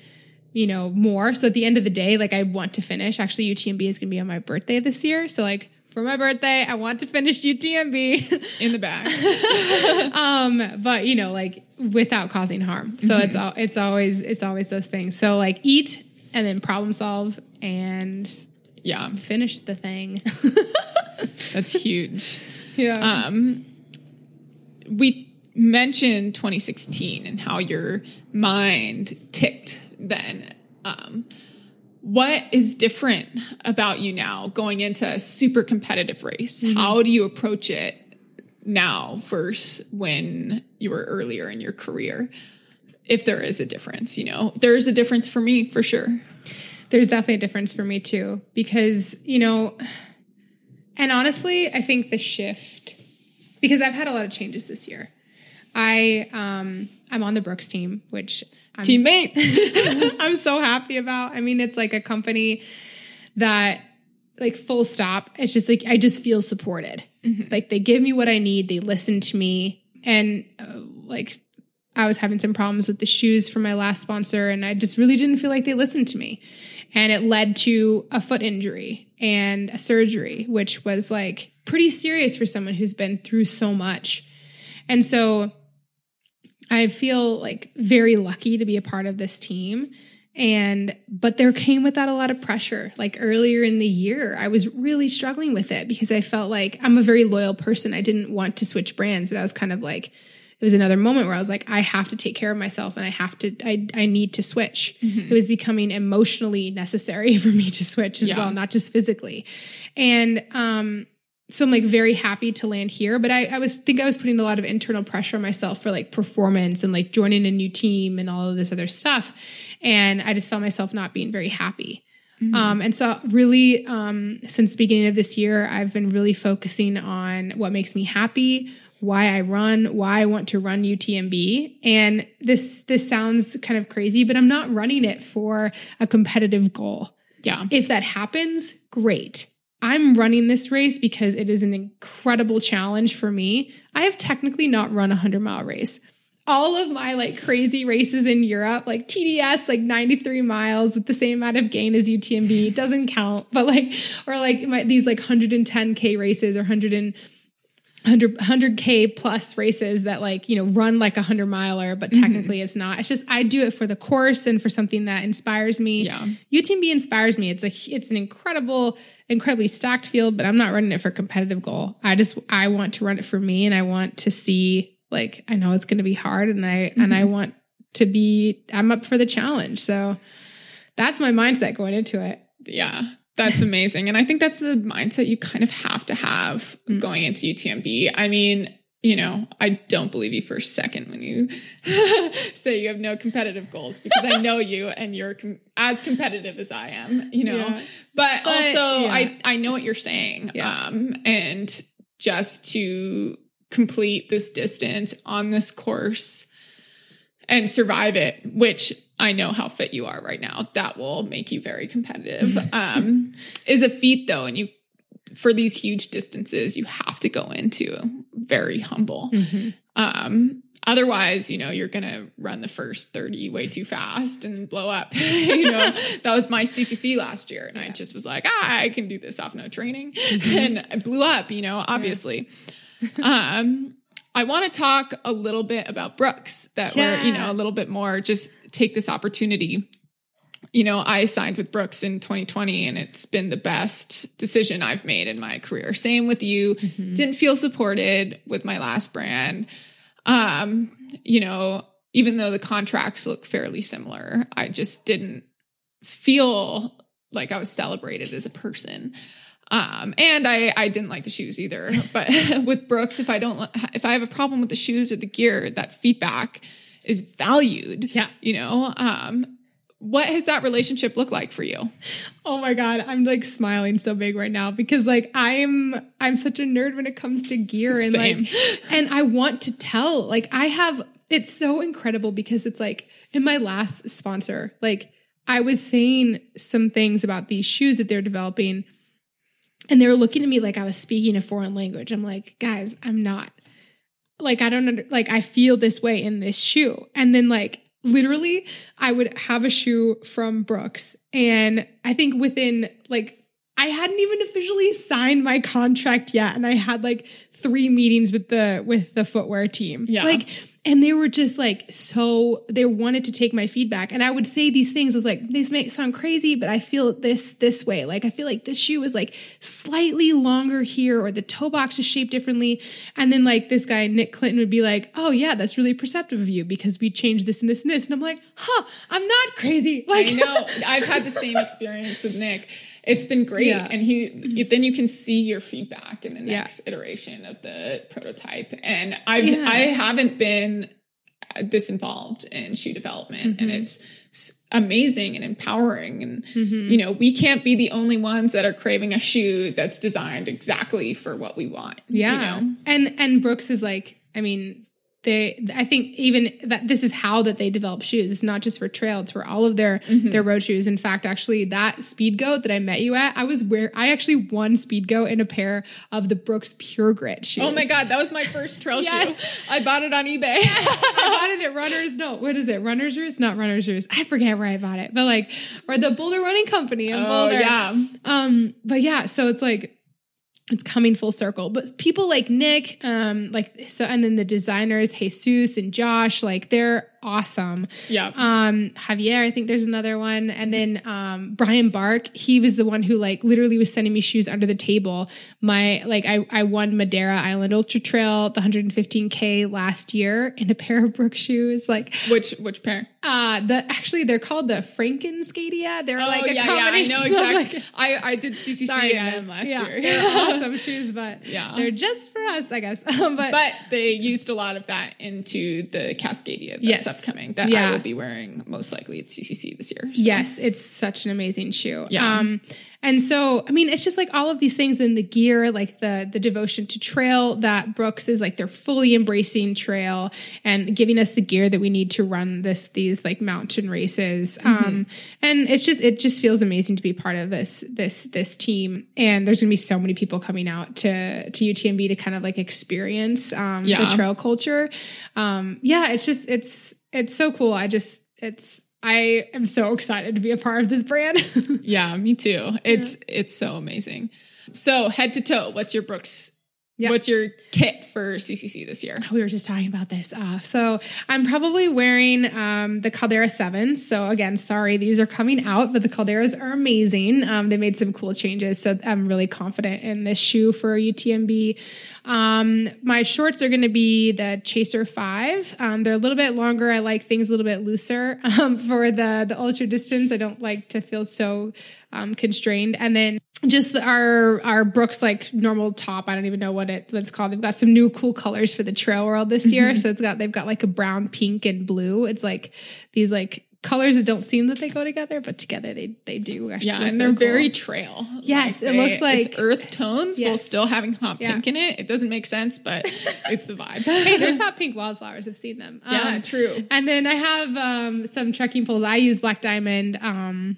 you know more? So at the end of the day like i want to finish. Actually utmb is going to be on my birthday this year. So like for my birthday i want to finish utmb
In the back.
um but you know like without causing harm. So it's all it's always it's always those things. So like eat and then problem solve and
yeah.
finish the thing.
That's huge.
yeah.
Um, we mentioned 2016 and how your mind ticked then. Um, what is different about you now going into a super competitive race? How do you approach it now versus when you were earlier in your career? If there is a difference, you know, there is a difference for me for sure.
there's definitely a difference for me too because you know and honestly i think the shift because i've had a lot of changes this year i um i'm on the brooks team which i'm
Teammates.
i'm so happy about. I mean it's like a company that like full stop. It's just like i just feel supported. Like they give me what i need. They listen to me. And uh, like i was having some problems with the shoes for my last sponsor and i just really didn't feel like they listened to me. And it led to a foot injury and a surgery which was like pretty serious for someone who's been through so much. And so I feel like very lucky to be a part of this team. And, but there came with that a lot of pressure. Like earlier in the year, I was really struggling with it because I felt like I'm a very loyal person. I didn't want to switch brands, but I was kind of like, it was another moment where I was like, I have to take care of myself and I have to, I, I need to switch. It was becoming emotionally necessary for me to switch as
Yeah.
well, not just physically. And, um, so I'm like very happy to land here, but I, I was think I was putting a lot of internal pressure on myself for like performance and like joining a new team and all of this other stuff. And I just felt myself not being very happy. Um, and so really, um, since the beginning of this year, I've been really focusing on what makes me happy, why I run, why I want to run UTMB. And this, this sounds kind of crazy, but I'm not running it for a competitive goal.
yeah.
If that happens, great. I'm running this race because it is an incredible challenge for me. I have technically not run a 100 mile race. All of my like crazy races in Europe, like TDS, like 93 miles with the same amount of gain as UTMB, doesn't count. But like, or like my, these like 110K races or 100 and 100 100k plus races that like you know run like a 100 miler but mm-hmm. technically it's not. It's just i do it for the course and for something that inspires me.
Yeah.
utmb inspires me. It's a it's an incredible incredibly stacked field but i'm not running it for a competitive goal. I just i want to run it for me and i want to see like i know it's going to be hard and i and i mm-hmm. want to be i'm up for the challenge. So that's my mindset going into it.
Yeah, that's amazing. And I think that's the mindset you kind of have to have
Mm.
going into UTMB. I mean, you know, I don't believe you for a second when you say you have no competitive goals because I know you and you're com- as competitive as I am, you know.
Yeah.
But,
But,
also,
yeah.
I I know what you're saying.
Yeah.
Um, and just to complete this distance on this course and survive it, which I know how fit you are right now. That will make you very competitive. um, is a feat though, and you for these huge distances, you have to go into very humble.
Mhm.
Um, otherwise, you know, you're gonna run the first 30 way too fast and blow up. you know, that was my CCC last year, and I just was like, ah, I can do this off no training, and I blew up. You know, obviously. um, I want to talk a little bit about Brooks. That we're, you know, a little bit more. Just take this opportunity you know, I signed with Brooks in 2020 and it's been the best decision I've made in my career. Same with you.
Mhm.
Didn't feel supported with my last brand. Um, you know, even though the contracts look fairly similar, I just didn't feel like I was celebrated as a person. Um, and I, I didn't like the shoes either. But with Brooks, if I don't, if I have a problem with the shoes or the gear, that feedback is valued.
Yeah.
You know, um, what has that relationship look like for you?
Oh my god, I'm like smiling so big right now because like I'm I'm such a nerd when it comes to gear and
Same.
like and I want to tell like I have it's so incredible because it's like in my last sponsor like I was saying some things about these shoes that they're developing and they were looking at me like I was speaking a foreign language. I'm like, guys, I'm not. Like I don't under, like I feel this way in this shoe. And then like literally I would have a shoe from Brooks and I think within like I hadn't even officially signed my contract yet and I had like 3 meetings with the with the footwear team.
Yeah.
Like and they were just like so they wanted to take my feedback and I would say these things I was like these may sound crazy but I feel this this way. Like I feel like this shoe is like slightly longer here or the toe box is shaped differently and then like this guy Nick Clinton would be like, "Oh yeah, that's really perceptive of you because we changed this and this and this." And I'm like, "Huh, I'm not crazy." Like
I know I've had the same experience with Nick. It's been great,
Yeah.
and he then you can see your feedback in the
Yeah.
next iteration of the prototype. And I've
Yeah.
I haven't been uh, this involved in shoe development, and
Mhm.
it's amazing and empowering. And
Mhm.
you know, we can't be the only ones that are craving a shoe that's designed exactly for what we want.
Yeah.
you know?
And and Brooks is like, I mean, they I think even that this is how that they develop shoes. It's not just for trail, it's for all of their
Mhm.
their road shoes. In fact, actually that Speedgoat that I met you at, I was where I actually won Speedgoat in a pair of the Brooks Pure Grit shoes.
Oh my god, that was my first trail
Yes.
shoe. I bought it on eBay.
I bought it at Runners. No, what is it? Runners Roost? Not Runners Roost. I forget where I bought it, but like, or the Boulder Running Company in
oh
Boulder.
yeah.
Um, but yeah, so it's like it's coming full circle. But people like Nick, um, like so, and then the designers, Jesus and Josh, like they're awesome.
Yeah.
Um, Javier, I think there's another one, and then um, Brian Bark. He was the one who like literally was sending me shoes under the table. My like I I won Madeira Island Ultra Trail, the 115k last year in a pair of Brook shoes. Like
Which which pair?
uh the actually they're called the Frankenskadia. They're like a
Oh, yeah,
combination.
Yeah, I know
like-
exactly. I, I did CCC
Sorry,
in them last
yeah,
year.
They're awesome shoes, but
Yeah.
they're just for us, I guess. Um, but,
But they used a lot of that into the Cascadia that's Upcoming that
Yeah.
I will be wearing most likely at CCC this year. So.
yes, it's such an amazing shoe.
Yeah.
Um, and so, I mean, it's just like all of these things in the gear, like the the devotion to trail that Brooks is like they're fully embracing trail and giving us the gear that we need to run this these like mountain races. Um, and it's just it just feels amazing to be part of this this this team. And there's gonna be so many people coming out to to UTMB to kind of like experience um,
Yeah.
the trail culture. Um, yeah, it's just it's it's so cool. I just it's I am so excited to be a part of this brand.
Yeah, me too. It's it's so amazing. So head to toe, what's your Brooks?
Yeah.
What's your kit for CCC this year?
we were just talking about this. Uh, so I'm probably wearing um, the Caldera 7s. So again, sorry, these are coming out, but the Calderas are amazing. Um, they made some cool changes. So I'm really confident in this shoe for UTMB. Um, my shorts are going to be the Chaser 5. Um, they're a little bit longer. I like things a little bit looser um, for the, the ultra distance. I don't like to feel so um, constrained. And then just our our Brooks like normal top. I don't even know what it what it's called. They've got some new cool colors for the trail world this year. So it's got they've got like a brown, pink, and blue. It's like these like colors that don't seem that they go together, but together they they do. Actually
Yeah, and they're
cool.
very trail.
Yes, it
they-
looks like-
it's earth tones while still having hot
Yeah.
pink in it. It doesn't make sense, but it's the vibe.
hey, there's hot pink wildflowers. I've seen them.
yeah,
Um,
true.
And then I have um, some trekking poles. I use Black Diamond, um,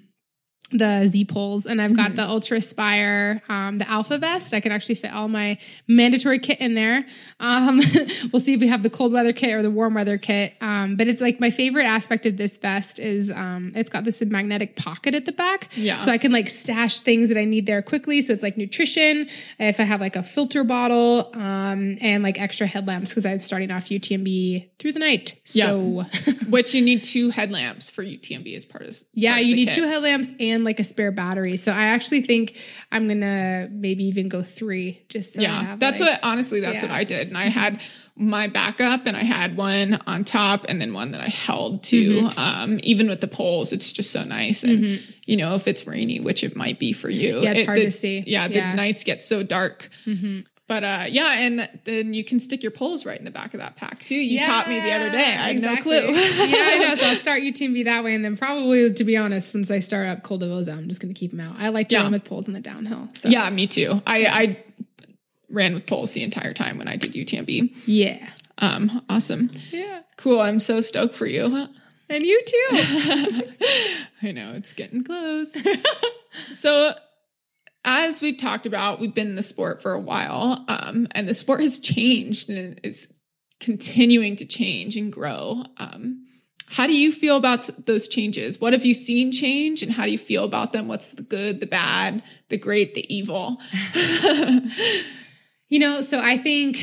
the Z poles, and I've got
Mhm.
the Ultra Spire, um, the Alpha Vest. I can actually fit all my mandatory kit in there. Um, we'll see if we have the cold weather kit or the warm weather kit. Um, but it's like my favorite aspect of this vest is um, it's got this magnetic pocket at the back.
Yeah.
So I can like stash things that I need there quickly. So it's like nutrition. If I have like a filter bottle, um, and like extra headlamps because I'm starting off UTMB through the night. So
Which you need two headlamps for UTMB as part of.
yeah,
part of
you
the
need
kit.
two headlamps and like a spare battery. So I actually think I'm gonna maybe even go three just so I
yeah,
have,
that's
like-
what honestly that's
Yeah. Mm-hmm.
what I did, and I had my backup, and I had one on top, and then one that I held to.
Mm-hmm.
Um, even with the poles, it's just so nice, and you know if it's rainy, which it might be for you,
Yeah, it's
it-
hard
the-
to see.
Yeah, the
Yeah.
nights get so dark.
Mhm.
But uh, yeah, and then you can stick your poles right in the back of that pack too. You taught me the other day. I had
exactly.
no clue.
yeah, I know. So I'll start UTMB that way, and then probably, to be honest, once I start up Col de Voza, I'm just going to keep them out. I like to
Yeah.
run with poles in the downhill. So
yeah, me too. I, I ran with poles the entire time when I did UTMB.
yeah,
Um, awesome.
yeah,
Cool. I'm so stoked for you.
and you too.
I know it's getting close. so, as we've talked about, we've been in the sport for a while, um, and the sport has changed and it's continuing to change and grow. Um, how do you feel about those changes? What have you seen change, and how do you feel about them? What's the good, the bad, the great, the evil?
You know, so I think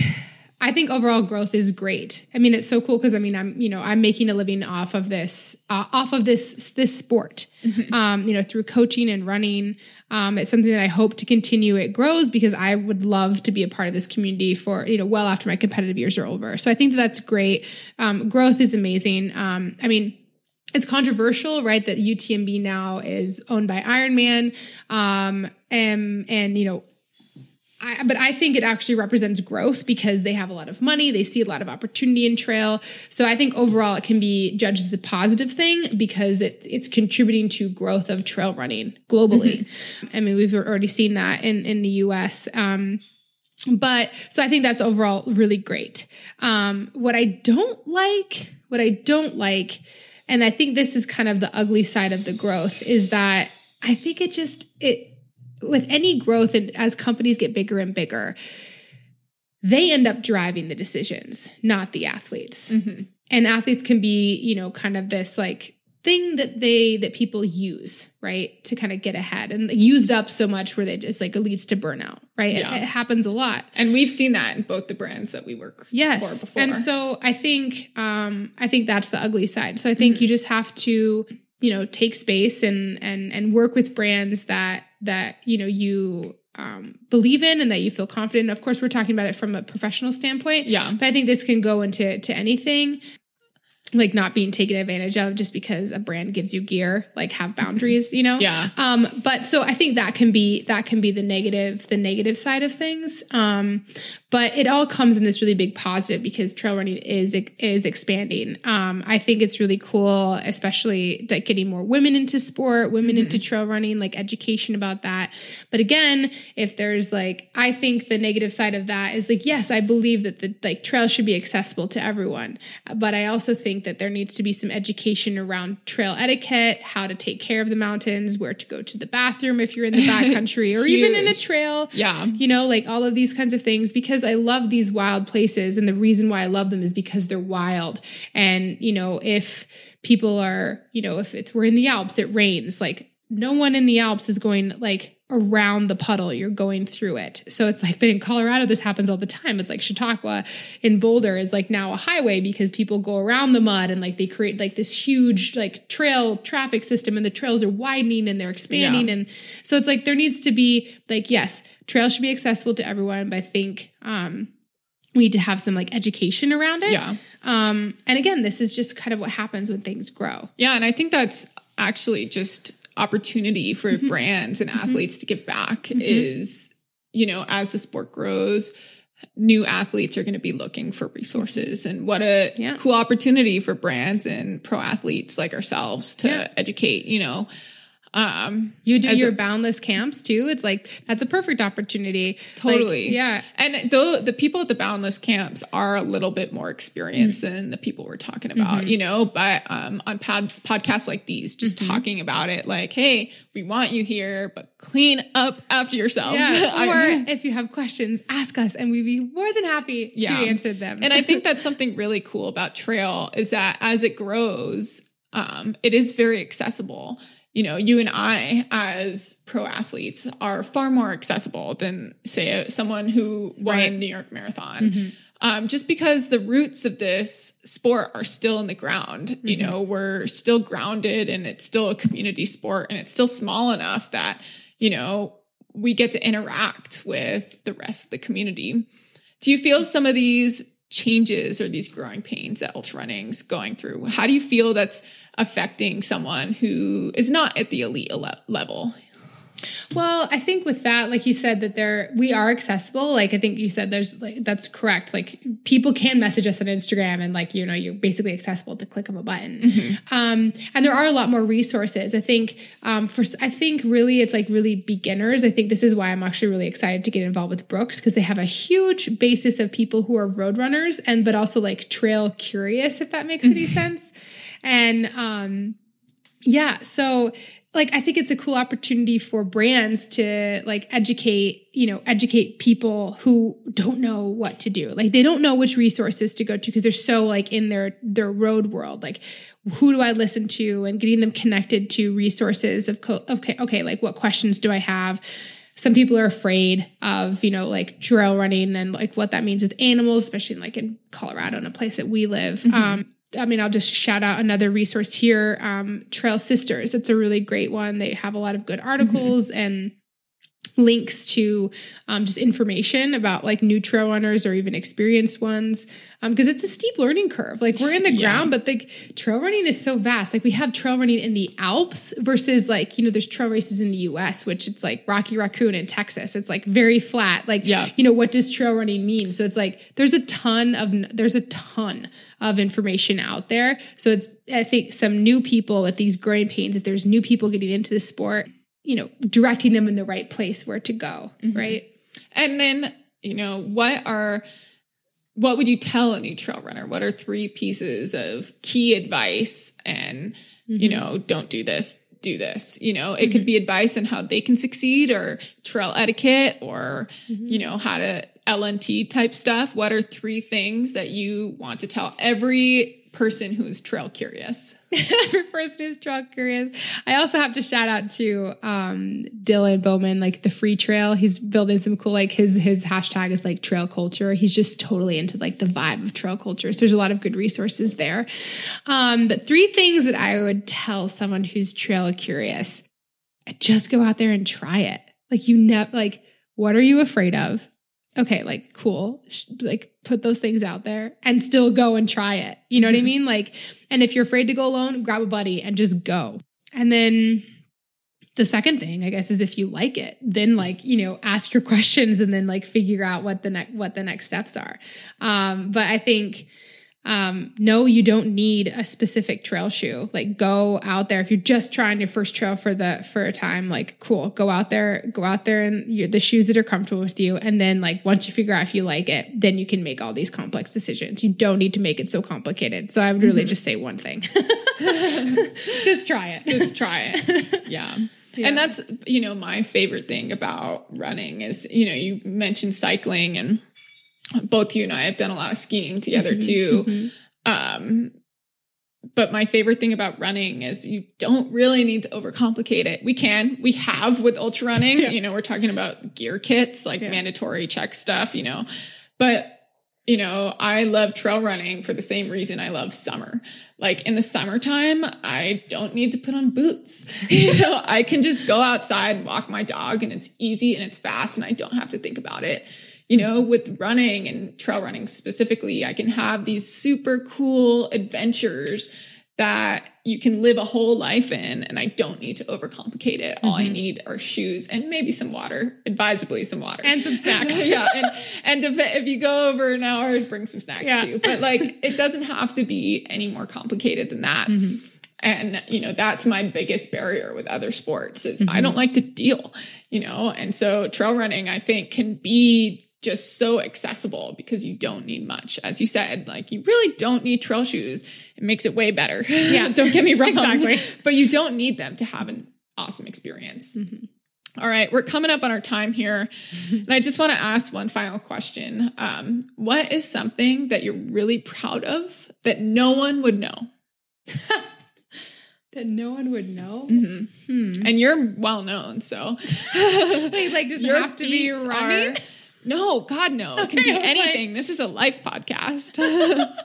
I think overall growth is great. I mean, it's so cool because I mean, I'm you know I'm making a living off of this uh, off of this this sport. Um, you know, through coaching and running. Um, it's something that I hope to continue. It grows because I would love to be a part of this community for you know well after my competitive years are over. So I think that that's great. Um, growth is amazing. Um, I mean it's controversial, right? That UTMB now is owned by Ironman, um, and and you know, I, but I think it actually represents growth because they have a lot of money, they see a lot of opportunity in trail. So I think overall it can be judged as a positive thing because it it's contributing to growth of trail running globally. I mean, we've already seen that in in the U.S. Um, but so I think that's overall really great. Um, what I don't like, what I don't like, and I think this is kind of the ugly side of the growth, is that I think it just it with any growth and as companies get bigger and bigger, they end up driving the decisions, not the athletes.
Mhm.
And athletes can be, you know, kind of this like thing that they that people use right to kind of get ahead and used up so much where they just like it leads to burnout right
Yeah.
it, it happens a lot
And we've seen that in both the brands that we work
yes
for before.
and so i think um i think that's the ugly side so i think
Mm-hmm.
you just have to you know take space and and and work with brands that that you know you um, believe in and that you feel confident of course we're talking about it from a professional standpoint
yeah.
but i think this can go into to anything like not being taken advantage of just because a brand gives you gear like have boundaries you know
Yeah.
um but so i think that can be that can be the negative the negative side of things um but it all comes in this really big positive because trail running is is expanding. Um i think it's really cool especially like getting more women into sport women into trail running like education about that. But again if there's like i think the negative side of that is like yes i believe that the like trail should be accessible to everyone. But i also think that there needs to be some education around trail etiquette how to take care of the mountains where to go to the bathroom if you're in the backcountry or even in a trail.
Yeah.
you know, like all of these kinds of things because I love these wild places. And the reason why I love them is because they're wild. And, you know, if people are, you know, if it's we're in the Alps, it rains, like no one in the Alps is going like around the puddle, you're going through it. So it's like, but in Colorado, this happens all the time. It's like Chautauqua in Boulder is like now a highway because people go around the mud and like they create like this huge like trail traffic system and the trails are widening and they're expanding.
Yeah.
And so it's like there needs to be like, yes, trail should be accessible to everyone, but I think um we need to have some like education around it.
Yeah.
Um, and again, this is just kind of what happens when things grow.
Yeah, and I think that's actually just opportunity for
Mm-hmm.
brands and athletes to give back is, you know, as the sport grows, new athletes are going to be looking for resources and what a
Yeah.
cool opportunity for brands and pro athletes like ourselves to
Yeah.
educate, you know. Um
You do your
a-
boundless camps too. It's like that's a perfect opportunity. Like,
Totally.
yeah.
And though the people at the boundless camps are a little bit more experienced than the people we're talking about, you know, but um, on pod, podcasts like these, just talking about it, like, hey, we want you here, but clean up after yourselves.
Yeah. Or if you have questions, ask us and we'd be more than happy
Yeah.
to answer them.
and I think that's something really cool about trail is that as it grows, um, it is very accessible. You know, you and I, as pro athletes, are far more accessible than, say, someone who won
Right.
New York Marathon.
Mhm.
um, just because the roots of this sport are still in the ground. You
Mhm.
know, we're still grounded and it's still a community sport and it's still small enough that, you know, we get to interact with the rest of the community. Do you feel some of these changes or these growing pains that ultra running's going through? How do you feel that's affecting someone who is not at the elite level?
Well, I think with that, like you said, that there we are accessible. Like I think you said, there's like that's correct. Like people can message us on Instagram, and like you know, you're basically accessible at the click of a button. Um, and there are a lot more resources. I think um, first, I think really it's like really beginners. I think this is why I'm actually really excited to get involved with Brooks because they have a huge basis of people who are road runners and but also like trail curious, if that makes any sense. And um, yeah, so like I think it's a cool opportunity for brands to like educate, you know, educate people who don't know what to do. Like they don't know which resources to go to because they're so like in their their road world. Like who do I listen to and getting them connected to resources of co- okay, okay, like what questions do I have? Some people are afraid of, you know, like trail running and like what that means with animals, especially in like in Colorado, in a place that we live. Um, I mean, I'll just shout out another resource here, um, Trail Sisters. It's a really great one. They have a lot of good articles and links to um, just information about like new trail runners or even experienced ones because it's a steep learning curve. Like we're in the
Yeah.
ground but like trail running is so vast. Like we have trail running in the alps versus like you know there's trail races in the us which it's like rocky raccoon in texas. It's like very flat. Like
Yeah.
you know what does trail running mean? So it's like there's a ton of there's a ton of information out there. So it's i think some new people with these growing pains if there's new people getting into the sport you know directing them in the right place where to go mm-hmm. right
And then, you know, what are what would you tell a new trail runner? What are three pieces of key advice and, you mm-hmm. know, don't do this, do this. You know, it could mm-hmm. be advice on how they can succeed or trail etiquette or, you know, how to LNT type stuff. What are three things that you want to tell every person who is trail curious?
every person is trail curious. I also have to shout out to um, Dylan Bowman, like the Freetrail. He's building some cool, like his his hashtag is like trail culture. He's just totally into like the vibe of trail culture. So there's a lot of good resources there. Um, but three things that I would tell someone who's trail curious: just go out there and try it. Like you never like. What are you afraid of? Okay, like cool, like put those things out there and still go and try it. You know what I mean? Like, and if you're afraid to go alone, grab a buddy and just go. And then the second thing, I guess, is if you like it, then like, you know, ask your questions and then like figure out what the next, what the next steps are. Um, but I think, um, no, you don't need a specific trail shoe. Like go out there. If you're just trying your first trail for the, for a time, like cool, go out there, go out there and you the shoes that are comfortable with you. And then like, once you figure out if you like it, then you can make all these complex decisions. You don't need to make it so complicated. So I would really just say one thing. just try it.
just try it. Yeah.
Yeah.
And that's, you know, my favorite thing about running is, you know, you mentioned cycling and both you and I have done a lot of skiing together too.
Mhm.
Um, but my favorite thing about running is you don't really need to overcomplicate it. We can, we have with ultra running,
Yeah.
you know, we're talking about gear kits, like
Yeah.
mandatory check stuff, you know, but you know, I love trail running for the same reason I love summer. Like in the summertime, I don't need to put on boots. you know, I can just go outside and walk my dog and it's easy and it's fast and I don't have to think about it. You know, with running and trail running specifically, I can have these super cool adventures that you can live a whole life in, and I don't need to overcomplicate it. All I need are shoes and maybe some water, advisably some water
And some snacks.
yeah, and and if, if you go over an hour, bring some snacks
Yeah.
too. But like, it doesn't have to be any more complicated than that.
Mm-hmm.
And you know, that's my biggest barrier with other sports is
Mm-hmm.
I don't like to deal. You know, and so trail running, I think, can be just so accessible because you don't need much. As you said, like you really don't need trail shoes. It makes it way better.
Yeah.
don't get me wrong.
Exactly.
But you don't need them to have an awesome experience. All right, we're coming up on our time here. And I just want to ask one final question. Um, what is something that you're really proud of that no one would know?
that no one would know.
Mhm.
Hmm.
And you're well known, so
Like, like does it have to be running?
are- no, God, no. It can
Okay,
be anything. this is a life podcast.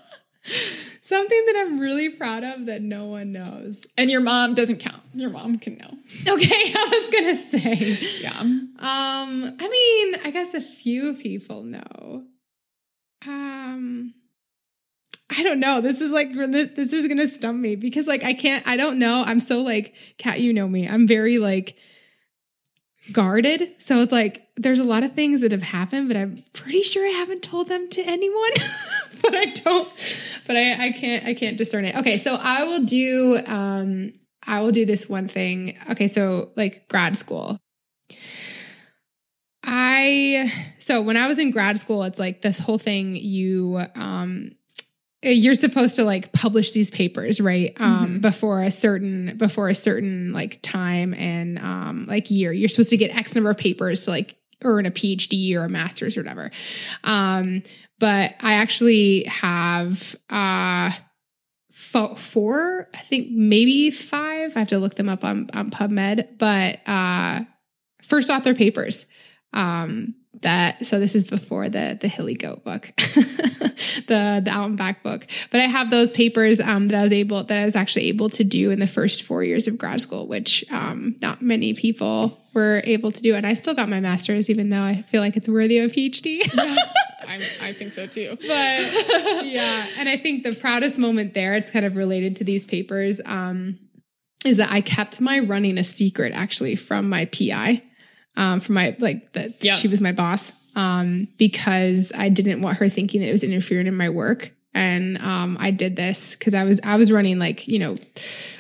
Something that I'm really proud of that no one knows.
and your mom doesn't count. Your mom can know.
Okay, I was gonna say.
Yeah.
Um, I mean, I guess a few people know. Um, I don't know. This is like this is gonna stump me because like I can't. I don't know. I'm so like cat. You know me. I'm very like guarded. So it's like there's a lot of things that have happened, but I'm pretty sure I haven't told them to anyone. but I don't. But I I can't I can't discern it. Okay, so I will do. Um, I will do this one thing. Okay, so like grad school. I so when I was in grad school, it's like this whole thing you um you're supposed to like publish these papers, right? Um
Mhm.
before a certain before a certain like time and um like year. You're supposed to get X number of papers to like earn a PhD or a master's or whatever. Um but I actually have uh four, I think maybe five. I have to look them up on, on PubMed, but uh first author papers. Um that so this is before the the hilly goat book the the out and back book. But i have those papers um that i was able that i was actually able to do in the first four years of grad school which um not many people were able to do. And i still got my master's even though i feel like it's worthy of a phd
I, I think so too.
but yeah and i think the proudest moment there it's kind of related to these papers um is that i kept my running a secret actually from my pi um from my like that
Yeah.
she was my boss um because i didn't want her thinking that it was interfering in my work and um i did this because i was i was running like you know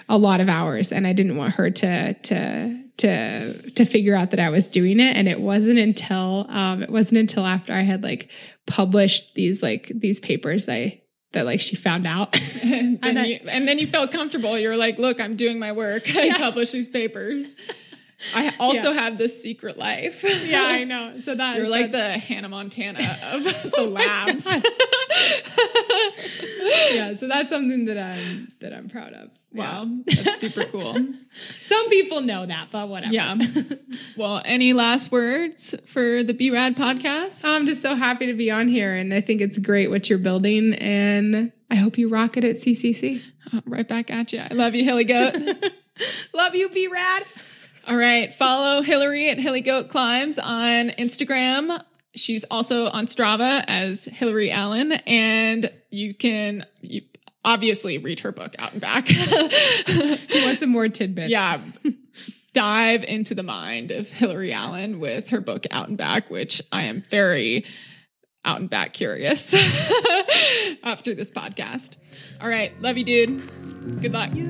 a lot of hours and i didn't want her to to to to figure out that i was doing it and it wasn't until um it wasn't until after i had like published these like these papers I that like she found out.
and, then
And I-
you, and then you felt comfortable. You're like, look, I'm doing my work. I
Yeah.
publish these papers. I also have this secret life.
yeah, I know. So that
You're like the Hannah Montana of the labs.
yeah. So that's something that I'm that I'm proud of.
wow, that's super cool.
Some people know that, but whatever.
Yeah. Well, any last words for the B Rad podcast?
I'm just so happy to be on here, and I think it's great what you're building, and I hope you rock it at CCC.
Uh, right back at you. I love you, Hilly Goat.
Love you, be rad.
All right. Follow Hillary at Hilly Goat Climbs on Instagram. She's also on Strava as Hillary Allen, and you can you obviously read her book out and back.
You want some more tidbits?
yeah. Dive into the mind of Hillary Allen with her book Out and Back, which I am very out and back curious after this podcast. All right. Love you, dude. Good luck.
You